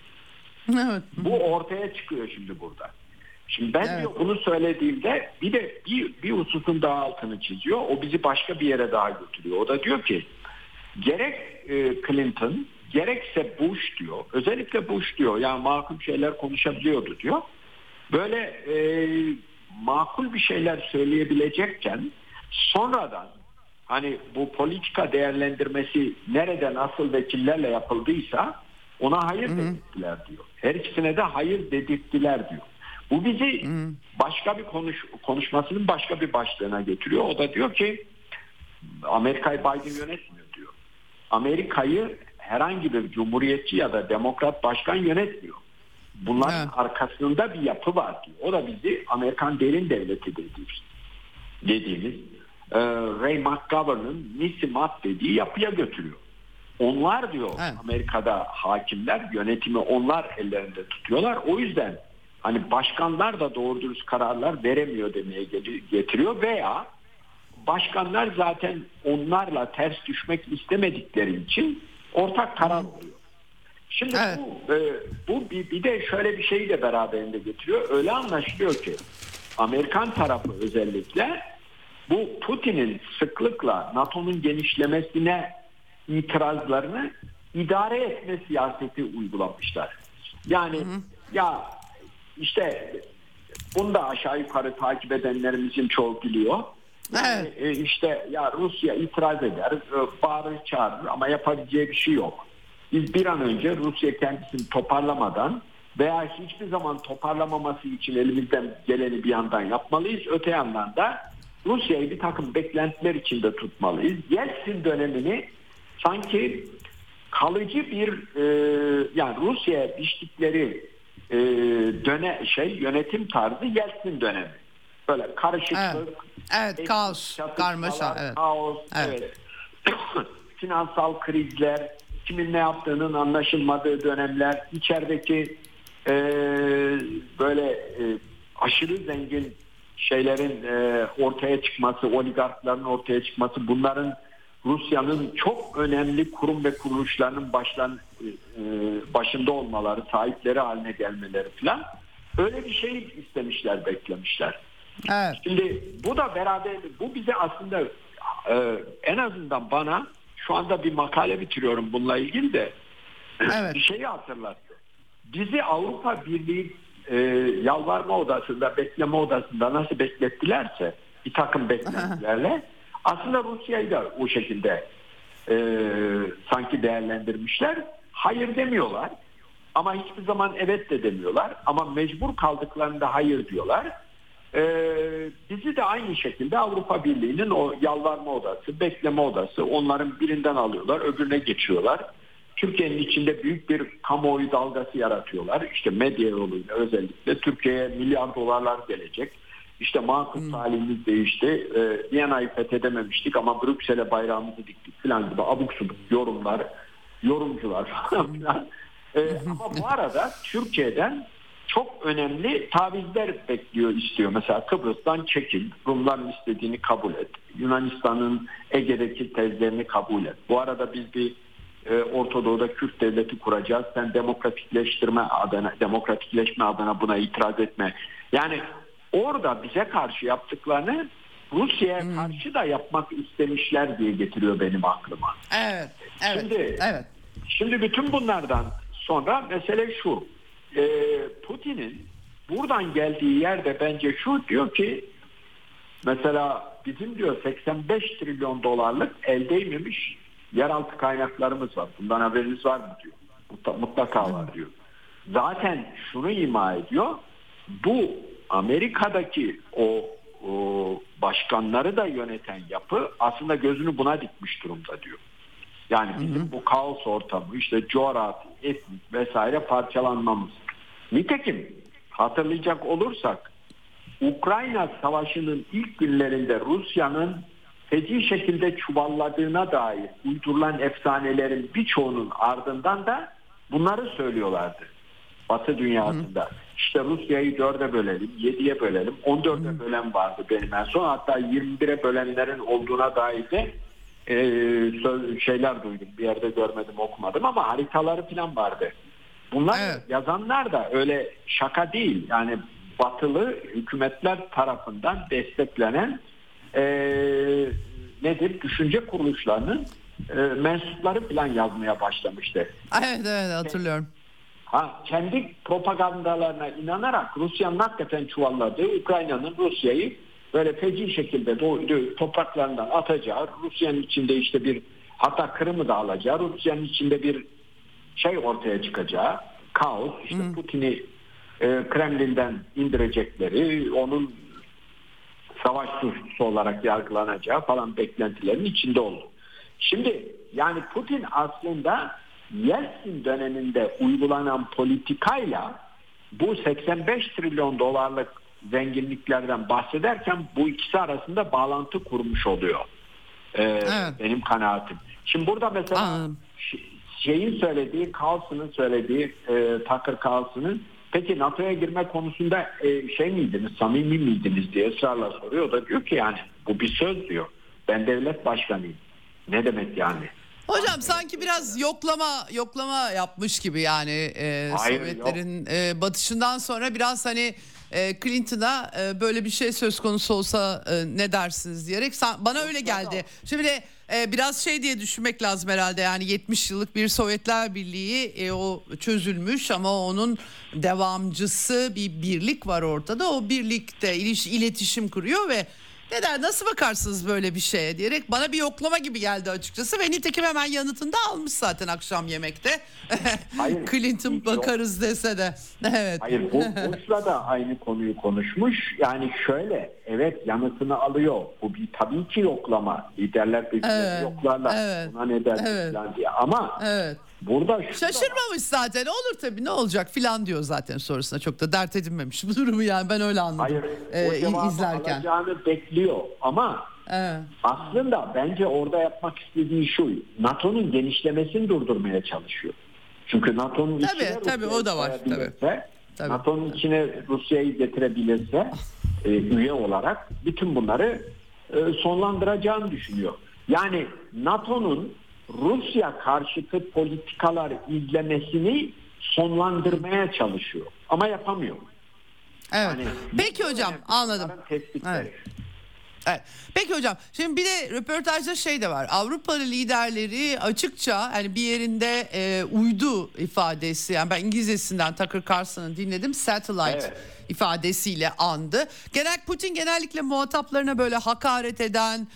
Speaker 1: evet.
Speaker 4: Bu ortaya çıkıyor şimdi burada. Şimdi ben
Speaker 1: Evet.
Speaker 4: diyor bunu söylediğimde bir de bir, bir hususun daha altını çiziyor. O bizi başka bir yere daha götürüyor. O da diyor ki gerek e, Clinton gerekse Bush diyor. Özellikle Bush diyor. Yani makul şeyler konuşabiliyordu diyor. Böyle e, makul bir şeyler söyleyebilecekken sonradan hani bu politika değerlendirmesi nerede nasıl ve kimlerle yapıldıysa ona hayır dedirttiler diyor. Her ikisine de hayır dedirttiler diyor. Bu bizi başka bir konuş, konuşmasının başka bir başlığına getiriyor. O da diyor ki Amerika'yı Biden yönetmiyor diyor. Amerika'yı herhangi bir cumhuriyetçi ya da demokrat başkan yönetmiyor. Bunların
Speaker 1: Evet.
Speaker 4: arkasında bir yapı var diyor. O da bizi Amerikan derin devleti dediğimiz, dediğimiz e, Ray McGovern'ın Nisimat dediği yapıya götürüyor. Onlar diyor
Speaker 1: Evet.
Speaker 4: Amerika'da hakimler yönetimi onlar ellerinde tutuyorlar. O yüzden hani başkanlar da doğru dürüst kararlar veremiyor demeye getiriyor veya başkanlar zaten onlarla ters düşmek istemedikleri için ortak karar oluyor. Şimdi
Speaker 1: Evet.
Speaker 4: bu, e, bu bir, bir de şöyle bir şeyi de beraberinde getiriyor. Öyle anlaşılıyor ki Amerikan tarafı özellikle bu Putin'in sıklıkla NATO'nun genişlemesine itirazlarını idare etme siyaseti uygulamışlar. Yani ya işte bunu da aşağı yukarı takip edenlerimizin çoğu biliyor. Yani
Speaker 1: Evet.
Speaker 4: e, işte ya Rusya itiraz eder, e, bağırır çağırır ama yapabileceği bir şey yok. Biz bir an önce Rusya kendisini toparlamadan veya hiçbir zaman toparlamaması için elimizden geleni bir yandan yapmalıyız. Öte yandan da Rusya'yı bir takım beklentiler içinde tutmalıyız. Yeltsin dönemini sanki kalıcı bir e, yani Rusya'ya biçtikleri e, döne şey yönetim tarzı Yeltsin dönemi. Böyle karışıklık,
Speaker 1: Evet. Evet, kaos, karmaşa, evet.
Speaker 4: kaos,
Speaker 1: Evet.
Speaker 4: evet. Finansal krizler, kimin ne yaptığının anlaşılmadığı dönemler, içerideki e, böyle e, aşırı zengin şeylerin e, ortaya çıkması, oligarkların ortaya çıkması, bunların Rusya'nın çok önemli kurum ve kuruluşlarının başlan, e, başında olmaları, sahipleri haline gelmeleri falan öyle bir şey istemişler, beklemişler.
Speaker 1: Evet.
Speaker 4: Şimdi bu da beraber bu bize aslında e, en azından bana şu anda bir makale bitiriyorum bununla ilgili de
Speaker 1: Evet.
Speaker 4: bir şeyi hatırlattı. Bizi Avrupa Birliği e, yalvarma odasında, bekleme odasında nasıl beklettilerse bir takım beklentilerle aslında Rusya'yı da o şekilde e, sanki değerlendirmişler. Hayır demiyorlar ama hiçbir zaman evet de demiyorlar ama mecbur kaldıklarında hayır diyorlar. Ee, bizi de aynı şekilde Avrupa Birliği'nin o yalvarma odası, bekleme odası onların birinden alıyorlar, öbürüne geçiyorlar. Türkiye'nin içinde büyük bir kamuoyu dalgası yaratıyorlar. İşte medya yoluyla özellikle Türkiye'ye milyar dolarlar gelecek. İşte makul talihimiz değişti. Ee, Viyana'yı fethedememiştik ama Brüksel'e bayrağımızı diktik falan gibi abuk subuk yorumlar, yorumcular falan filan. Ee, ama bu arada Türkiye'den çok önemli tavizler bekliyor istiyor. Mesela Kıbrıs'tan çekil, Rumların istediğini kabul et. Yunanistan'ın Ege'deki tezlerini kabul et. Bu arada biz bir e, Orta Doğu'da Kürt devleti kuracağız. Sen demokratikleştirme adına, demokratikleşme adına buna itiraz etme. Yani orada bize karşı yaptıklarını Rusya'ya karşı da yapmak istemişler diye getiriyor benim aklıma.
Speaker 1: Evet. Evet.
Speaker 4: Şimdi-
Speaker 1: evet.
Speaker 4: Şimdi bütün bunlardan sonra mesele şu. Ee, Putin'in buradan geldiği yerde bence şu diyor ki mesela bizim diyor 85 trilyon dolarlık el değmemiş yeraltı kaynaklarımız var. Bundan haberiniz var mı diyor. Mutlaka var diyor. Zaten şunu ima ediyor. Bu Amerika'daki o, o başkanları da yöneten yapı aslında gözünü buna dikmiş durumda diyor. Yani bizim bu kaos ortamı işte coğrafi, etnik vesaire parçalanmamız. Nitekim hatırlayacak olursak Ukrayna Savaşı'nın ilk günlerinde Rusya'nın feci şekilde çuvalladığına dair uydurulan efsanelerin birçoğunun ardından da bunları söylüyorlardı. Batı dünyasında. İşte Rusya'yı dörde bölelim, yediye bölelim. 14'e bölen vardı benim en son. Hatta 21'e bölenlerin olduğuna dair de e, söz- şeyler duydum. Bir yerde görmedim, okumadım ama haritaları falan vardı. Bunlar
Speaker 1: Evet.
Speaker 4: yazanlar da öyle şaka değil. Yani batılı hükümetler tarafından desteklenen e, nedir? Düşünce kuruluşlarının e, mensupları falan yazmaya başlamıştı.
Speaker 1: Evet evet hatırlıyorum.
Speaker 4: Ha, kendi propagandalarına inanarak Rusya'nın hakikaten çuvalladığı Ukrayna'nın Rusya'yı böyle feci şekilde doğu- topraklarından atacağı, Rusya'nın içinde işte bir hatta Kırım'ı da alacağı, Rusya'nın içinde bir şey ortaya çıkacağı, kaos, işte Putin'i e, Kremlin'den indirecekleri, onun savaş suçlusu olarak yargılanacağı falan beklentilerin içinde oldu. Şimdi yani Putin aslında Yeltsin döneminde uygulanan politikayla bu 85 trilyon dolarlık zenginliklerden bahsederken bu ikisi arasında bağlantı kurmuş oluyor. Ee,
Speaker 1: Evet.
Speaker 4: Benim kanaatim. Şimdi burada mesela ş- şeyin söylediği, Carlson'ın söylediği, e, Tucker Carlson'ın peki NATO'ya girme konusunda e, şey miydiniz, samimi miydiniz diye ısrarla soruyor. O da diyor ki yani bu bir söz diyor. Ben devlet başkanıyım. Ne demek yani?
Speaker 1: Hocam sanki biraz yoklama yoklama yapmış gibi yani e,
Speaker 4: Hayır,
Speaker 1: Sovyetlerin e, batışından sonra biraz hani e, Clinton'a e, böyle bir şey söz konusu olsa e, ne dersiniz diyerek san- bana öyle geldi. Şimdi de e, biraz şey diye düşünmek lazım herhalde yani 70 yıllık bir Sovyetler Birliği e, o çözülmüş ama onun devamcısı bir birlik var ortada. O birlikte iliş, iletişim kuruyor ve Neden nasıl bakarsınız böyle bir şeye diyerek bana bir yoklama gibi geldi açıkçası ve nitekim hemen yanıtında almış zaten akşam yemekte.
Speaker 4: Hayır,
Speaker 1: Clinton
Speaker 4: hiç yok.
Speaker 1: bakarız dese de. Evet.
Speaker 4: Hayır bu Bush'la da aynı konuyu konuşmuş. Yani şöyle evet yanıtını alıyor. Bu bir tabii ki yoklama. Liderler birbirlerini
Speaker 1: Evet,
Speaker 4: yoklarlar.
Speaker 1: evet,
Speaker 4: Buna ne dersin
Speaker 1: evet.
Speaker 4: diye. Ama
Speaker 1: Evet.
Speaker 4: Burada.
Speaker 1: Şaşırmamış zaten olur tabii ne olacak filan diyor zaten sonrasında çok da dert edinmemiş bu durumu yani ben öyle anladım
Speaker 4: Hayır,
Speaker 1: e,
Speaker 4: o
Speaker 1: izlerken.
Speaker 4: alacağını bekliyor ama
Speaker 1: Evet.
Speaker 4: aslında bence orada yapmak istediği şu NATO'nun genişlemesini durdurmaya çalışıyor. Çünkü NATO'nun
Speaker 1: Tabii,
Speaker 4: içine
Speaker 1: tabii,
Speaker 4: Rusya'yı
Speaker 1: o da var,
Speaker 4: koyabilirse,
Speaker 1: Tabii.
Speaker 4: NATO'nun içine Rusya'yı getirebilirse e, üye olarak bütün bunları e, sonlandıracağını düşünüyor. Yani NATO'nun Rusya karşıtı politikalar izlemesini sonlandırmaya çalışıyor ama yapamıyor.
Speaker 1: Evet.
Speaker 4: Yani
Speaker 1: Peki hocam anladım. Evet. Evet. Peki hocam şimdi bir de röportajda şey de var. Avrupalı liderleri açıkça hani bir yerinde e, uydu ifadesi yani ben İngilizcesinden Tucker Carlson'ı dinledim. Satellite
Speaker 4: Evet.
Speaker 1: ifadesiyle andı. Genel Putin genellikle muhataplarına böyle hakaret eden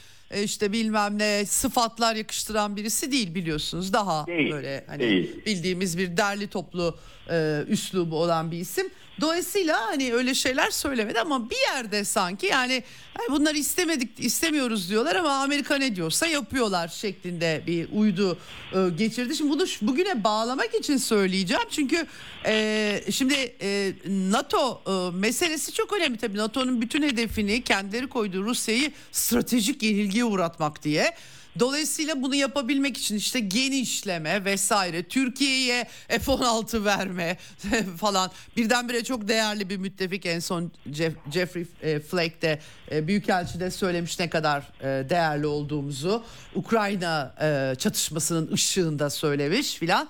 Speaker 1: işte bilmem ne sıfatlar yakıştıran birisi değil biliyorsunuz. Daha
Speaker 4: Değil,
Speaker 1: böyle hani
Speaker 4: değil.
Speaker 1: bildiğimiz bir derli toplu e, üslubu olan bir isim. Dolayısıyla hani öyle şeyler söylemedi ama bir yerde sanki yani hani bunları istemedik istemiyoruz diyorlar ama Amerika ne diyorsa yapıyorlar şeklinde bir uydu e, geçirdi. Şimdi bunu bugüne bağlamak için söyleyeceğim çünkü e, şimdi e, NATO e, meselesi çok önemli tabii NATO'nun bütün hedefini kendileri koyduğu Rusya'yı stratejik yenilgiye uğratmak diye. Dolayısıyla bunu yapabilmek için işte genişleme vesaire Türkiye'ye F-16 verme falan. Birdenbire çok değerli bir müttefik en son Jeff- Jeffrey e, Flake de e, Büyükelçi'de söylemiş ne kadar e, değerli olduğumuzu. Ukrayna çatışmasının ışığında söylemiş filan.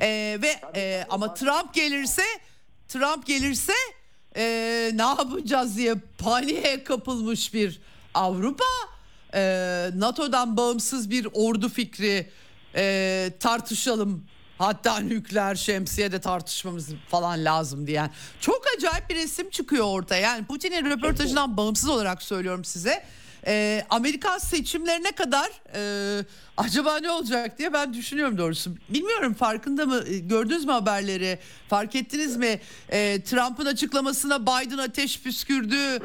Speaker 1: E, ve e, ama Trump gelirse Trump gelirse e, ne yapacağız diye paniğe kapılmış bir Avrupa e, NATO'dan bağımsız bir ordu fikri e, tartışalım. Hatta nükleer şemsiye de tartışmamız falan lazım diyen. Çok acayip bir resim çıkıyor ortaya. Yani Putin'in röportajından bağımsız olarak söylüyorum size. E, Amerikan seçimlerine kadar e, acaba ne olacak diye ben düşünüyorum doğrusu. Bilmiyorum farkında mı e, gördünüz mü haberleri fark ettiniz mi E, Trump'ın açıklamasına Biden ateş püskürdü e,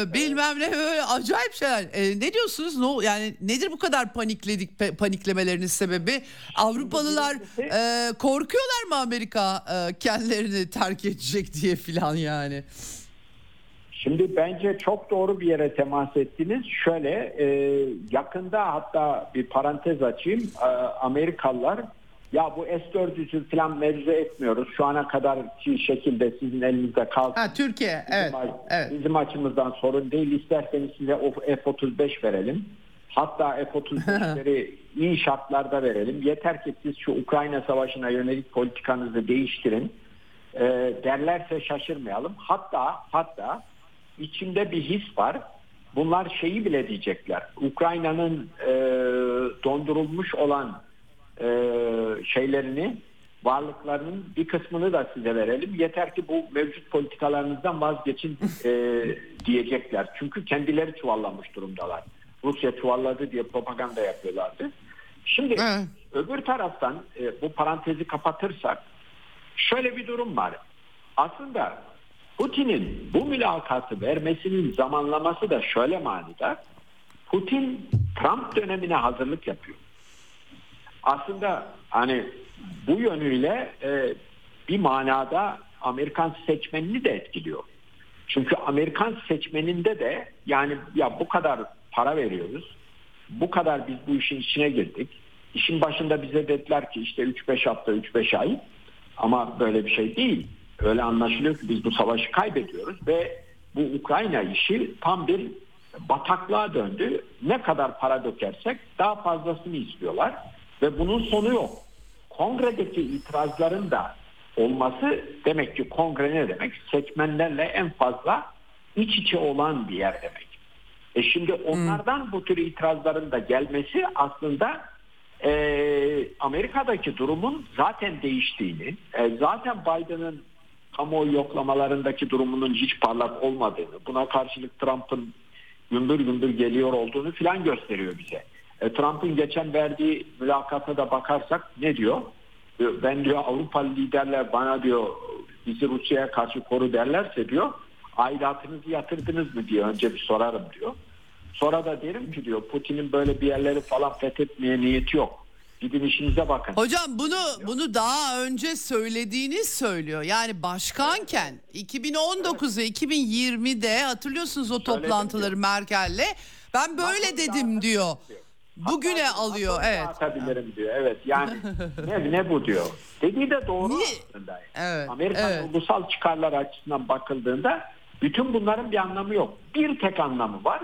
Speaker 1: e, bilmem ne böyle acayip şeyler. E, ne diyorsunuz no yani nedir bu kadar panikledik paniklemelerinin sebebi Avrupalılar e, korkuyorlar mı Amerika e, kendilerini terk edecek diye filan yani.
Speaker 4: Şimdi bence çok doğru bir yere temas ettiniz. Şöyle e, yakında hatta bir parantez açayım. E, Amerikalılar ya bu S-400'ü falan mevzu etmiyoruz. Şu ana kadarki şekilde sizin elinizde kalsın.
Speaker 1: Ha Türkiye evet
Speaker 4: Bizim,
Speaker 1: evet.
Speaker 4: bizim açımızdan sorun değil. İsterseniz size o F-35 verelim. Hatta F-35'leri iyi şartlarda verelim. Yeter ki siz şu Ukrayna Savaşı'na yönelik politikanızı değiştirin. E, derlerse şaşırmayalım. Hatta hatta içimde bir his var. Bunlar şeyi bile diyecekler. Ukrayna'nın e, dondurulmuş olan e, şeylerini varlıklarının bir kısmını da size verelim. Yeter ki bu mevcut politikalarınızdan vazgeçin e, diyecekler. Çünkü kendileri çuvallamış durumdalar. Rusya çuvalladı diye propaganda yapıyorlardı. Şimdi
Speaker 1: Evet.
Speaker 4: öbür taraftan e, bu parantezi kapatırsak şöyle bir durum var. Aslında Putin'in bu mülakatı vermesinin zamanlaması da şöyle manidar. Putin Trump dönemine hazırlık yapıyor. Aslında hani bu yönüyle e, bir manada Amerikan seçmenini de etkiliyor. Çünkü Amerikan seçmeninde de yani ya bu kadar para veriyoruz. Bu kadar biz bu işin içine girdik. İşin başında bize dediler ki işte 3-5 hafta 3-5 ay ama böyle bir şey değil. Öyle anlaşılıyor ki biz bu savaşı kaybediyoruz ve bu Ukrayna işi tam bir bataklığa döndü. Ne kadar para dökersek daha fazlasını istiyorlar ve bunun sonu yok. Kongredeki itirazların da olması demek ki kongre ne demek? Seçmenlerle en fazla iç içe olan bir yer demek. E şimdi onlardan bu tür itirazların da gelmesi aslında e, Amerika'daki durumun zaten değiştiğini, e, zaten Biden'ın kamuoyu yoklamalarındaki durumunun hiç parlak olmadığını, buna karşılık Trump'ın gümbür gümbür geliyor olduğunu filan gösteriyor bize. E, Trump'ın geçen verdiği mülakata da bakarsak ne diyor? E, Ben diyor Avrupalı liderler bana diyor bizi Rusya'ya karşı koru derlerse diyor aidatınızı yatırdınız mı diyor önce bir sorarım diyor. Sonra da derim ki diyor Putin'in böyle bir yerleri falan fethetmeye niyeti yok. Gidin işinize bakın.
Speaker 1: Hocam bunu bunu daha önce söylediğini söylüyor. Yani başkanken 2019 ve 2020'de hatırlıyorsunuz o
Speaker 4: Söyledim
Speaker 1: toplantıları Merkel'le. Ben böyle dedim diyor. Bugüne
Speaker 4: Hatta
Speaker 1: alıyor
Speaker 4: nasıl
Speaker 1: evet.
Speaker 4: dağıtabilirim diyor. Evet yani ne, ne bu diyor. Dediği de doğru
Speaker 1: Niye?
Speaker 4: aslında.
Speaker 1: Evet,
Speaker 4: Amerikan
Speaker 1: evet.
Speaker 4: ulusal çıkarlar açısından bakıldığında bütün bunların bir anlamı yok. Bir tek anlamı var.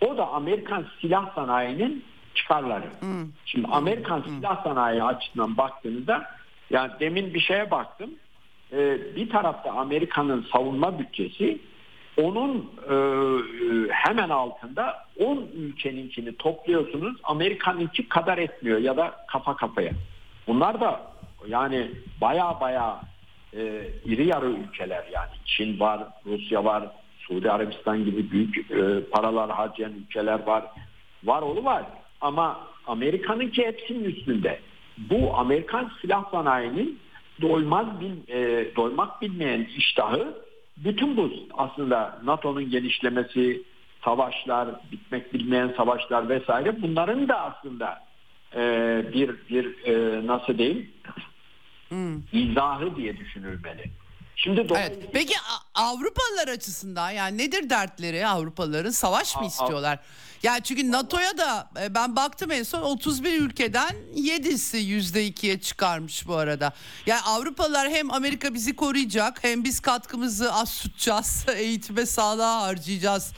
Speaker 4: O da Amerikan silah sanayinin çıkarları. Şimdi Amerikan silah sanayi açısından baktığınızda yani demin bir şeye baktım. Ee, bir tarafta Amerika'nın savunma bütçesi onun e, e, hemen altında 10 ülkeninkini topluyorsunuz. Amerika'nınki kadar etmiyor ya da kafa kafaya. Bunlar da yani baya baya e, iri yarı ülkeler yani. Çin var, Rusya var, Suudi Arabistan gibi büyük e, paralar harcayan ülkeler var. Var oğlu var. Ama Amerika'nınki hepsinin üstünde. Bu Amerikan silah sanayinin doymaz bil, e, doymak bilmeyen iştahı bütün bu aslında NATO'nun genişlemesi, savaşlar, bitmek bilmeyen savaşlar vesaire bunların da aslında e, bir bir e, nasıl diyeyim izahı diye düşünülmeli. Şimdi
Speaker 1: Evet.
Speaker 4: dolayısıyla
Speaker 1: Peki Avrupalılar açısından yani nedir dertleri Avrupalıların savaş mı
Speaker 4: A-
Speaker 1: Yani çünkü NATO'ya da e, ben baktım en son 31 ülkeden 7'si %2'ye çıkarmış bu arada. Yani Avrupalılar hem Amerika bizi koruyacak hem biz katkımızı az tutacağız, eğitime sağlığa harcayacağız.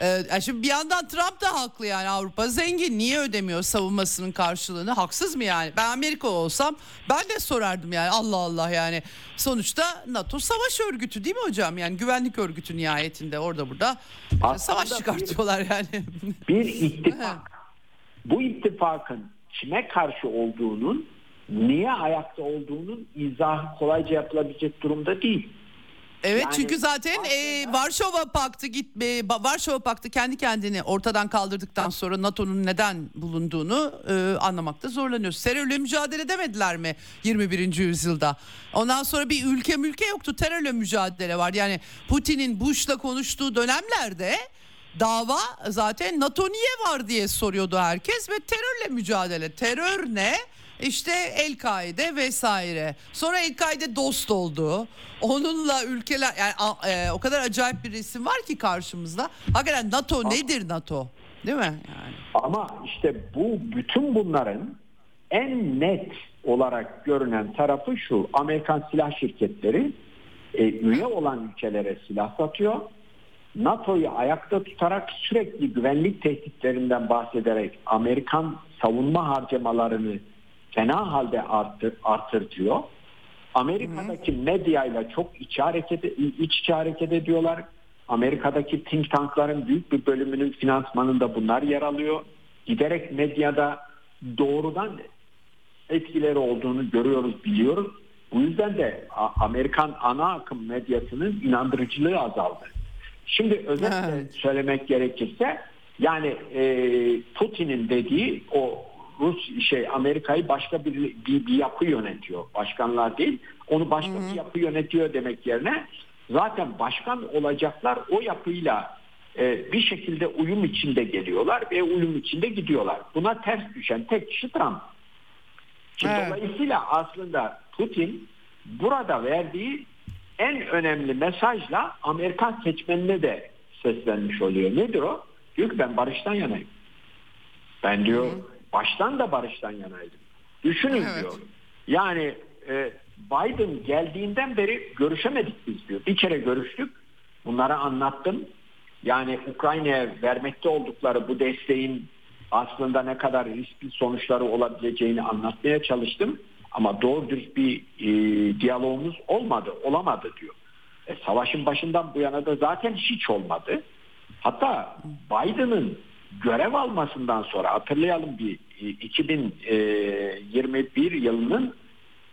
Speaker 1: Ee, yani şimdi bir yandan Trump da haklı yani Avrupa. Zengin niye ödemiyor savunmasının karşılığını? Haksız mı yani? Ben Amerika olsam ben de sorardım yani. Allah Allah yani. Sonuçta NATO savaş örgütü değil mi hocam? Yani güvenlik örgütü nihayetinde orada burada.
Speaker 4: Aslında
Speaker 1: savaş
Speaker 4: bir-
Speaker 1: çıkartıyorlar yani.
Speaker 4: bir ittifak. Bu ittifakın kime karşı olduğunun, niye ayakta olduğunun izahı kolayca yapılabilecek durumda değil.
Speaker 1: Evet
Speaker 4: Yani
Speaker 1: çünkü zaten e, Varşova Paktı gitme Varşova Paktı kendi kendini ortadan kaldırdıktan sonra NATO'nun neden bulunduğunu e, anlamakta zorlanıyoruz. Terörle mücadele edemediler mi 21. yüzyılda? Ondan sonra bir ülke mülke yoktu. Terörle mücadele var. Yani Putin'in Bush'la konuştuğu dönemlerde dava zaten NATO niye var diye soruyordu herkes ve terörle mücadele. Terör ne? İşte El-Kaide vesaire. Sonra El-Kaide dost oldu. Onunla ülkeler yani e, o kadar acayip bir resim var ki karşımızda. Hakikaten NATO nedir NATO? Değil mi? Yani.
Speaker 4: Ama işte bu bütün bunların en net olarak görünen tarafı şu. Amerikan silah şirketleri e, üye olan ülkelere silah satıyor. NATO'yu ayakta tutarak sürekli güvenlik tehditlerinden bahsederek Amerikan savunma harcamalarını fena halde arttır, artırtıyor. Amerika'daki medyayla çok iç hareket iç içe hareket ediyorlar. Amerika'daki think tankların büyük bir bölümünün finansmanında bunlar yer alıyor. Giderek medyada doğrudan etkileri olduğunu görüyoruz, biliyoruz. Bu yüzden de Amerikan ana akım medyasının inandırıcılığı azaldı. Şimdi özetle
Speaker 1: Evet.
Speaker 4: söylemek gerekirse yani e, Putin'in dediği o Rus şey Amerika'yı başka bir, bir, bir yapı yönetiyor. Başkanlar değil. Onu başka bir yapı yönetiyor demek yerine zaten başkan olacaklar o yapıyla e, bir şekilde uyum içinde geliyorlar ve uyum içinde gidiyorlar. Buna ters düşen tek kişi Trump. Şimdi
Speaker 1: Evet.
Speaker 4: Dolayısıyla aslında Putin burada verdiği en önemli mesajla Amerikan seçmenine de seslenmiş oluyor. Nedir o? Diyor ki ben barıştan yanayım. Ben diyor baştan da barıştan yanaydım. Düşünün
Speaker 1: Evet.
Speaker 4: diyor. Yani e, Biden geldiğinden beri görüşemedik biz diyor. Bir kere görüştük. Bunları anlattım. Yani Ukrayna'ya vermekte oldukları bu desteğin aslında ne kadar riskli sonuçları olabileceğini anlatmaya çalıştım. Ama doğru dürüst bir e, diyalogumuz olmadı, olamadı diyor. E, savaşın başından bu yana da zaten hiç olmadı. Hatta Biden'ın görev almasından sonra hatırlayalım bir e, 2021 yılının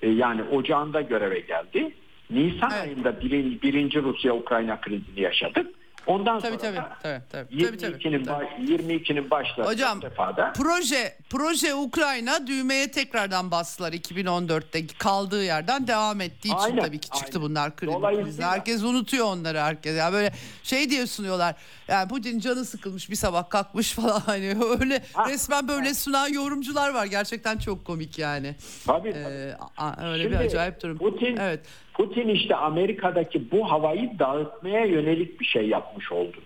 Speaker 4: e, yani ocağında göreve geldi. Nisan
Speaker 1: Evet.
Speaker 4: ayında birin- birinci Rusya-Ukrayna krizini yaşadık. Ondan
Speaker 1: Tabii,
Speaker 4: sonra
Speaker 1: tabii, tabii, tabii,
Speaker 4: 22'nin
Speaker 1: tabii.
Speaker 4: baş- 22'nin başladığı
Speaker 1: Hocam
Speaker 4: defada
Speaker 1: proje proje Ukrayna düğmeye tekrardan bastılar 2014'te kaldığı yerden devam ettiği için
Speaker 4: Aynen,
Speaker 1: tabii ki çıktı
Speaker 4: aynen.
Speaker 1: bunlar krizi. Herkes unutuyor onları herkes. Yani böyle şey diye sunuyorlar. Yani Putin canı sıkılmış bir sabah kalkmış falan hani öyle
Speaker 4: Ha,
Speaker 1: resmen böyle sunan yorumcular var. Gerçekten çok komik yani.
Speaker 4: tabii, tabii.
Speaker 1: Ee, öyle
Speaker 4: Şimdi
Speaker 1: bir acayip durum.
Speaker 4: Putin,
Speaker 1: Evet.
Speaker 4: Putin işte Amerika'daki bu havayı dağıtmaya yönelik bir şey yapmış oldu.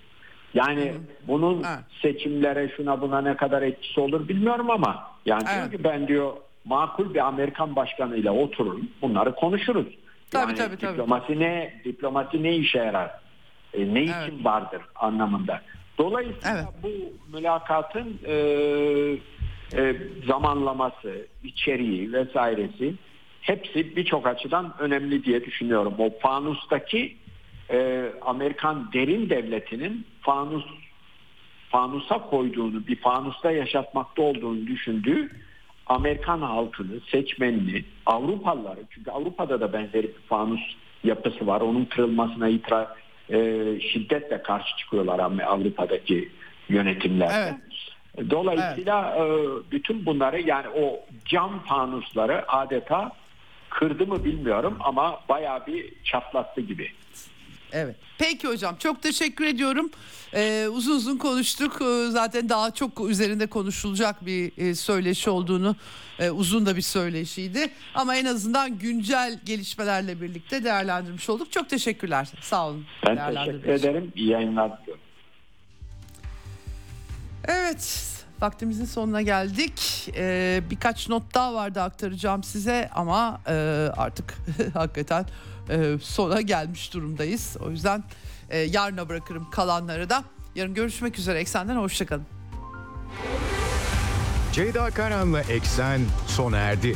Speaker 4: Yani bunun
Speaker 1: Evet.
Speaker 4: seçimlere şuna buna ne kadar etkisi olur bilmiyorum ama yani
Speaker 1: Evet.
Speaker 4: diyor ki ben diyor makul bir Amerikan başkanıyla oturun bunları konuşuruz.
Speaker 1: Tabii,
Speaker 4: yani
Speaker 1: tabii, tabii.
Speaker 4: diplomasi ne diplomasi ne işe yarar? E, ne için
Speaker 1: Evet.
Speaker 4: vardır anlamında. Dolayısıyla
Speaker 1: Evet.
Speaker 4: bu mülakatın e, e, zamanlaması, içeriği vesairesi hepsi birçok açıdan önemli diye düşünüyorum. O fanustaki e, Amerikan derin devletinin fanus fanusa koyduğunu, bir fanusta yaşatmakta olduğunu düşündüğü Amerikan halkını, seçmenini, Avrupalıları çünkü Avrupa'da da benzeri bir fanus yapısı var. Onun kırılmasına itiraz e, şiddetle karşı çıkıyorlar Avrupa'daki yönetimler. Dolayısıyla e, bütün bunları yani o cam fanusları adeta kırdı mı bilmiyorum ama bayağı bir çatlattı gibi.
Speaker 1: Evet. Peki hocam çok teşekkür ediyorum. Ee, uzun uzun konuştuk. Ee, zaten daha çok üzerinde konuşulacak bir e, söyleşi olduğunu e, uzun da bir söyleşiydi. Ama en azından güncel gelişmelerle birlikte değerlendirmiş olduk. Çok teşekkürler. Sağ olun.
Speaker 4: Ben teşekkür ederim. İyi yayınlar diliyorum.
Speaker 1: Evet vaktimizin sonuna geldik. Ee, birkaç not daha vardı aktaracağım size ama e, artık hakikaten e, sona gelmiş durumdayız. O yüzden e, yarına bırakırım kalanları da. Yarın görüşmek üzere Eksen'den hoşçakalın.
Speaker 3: Ceyda Karan'la Eksen sona erdi.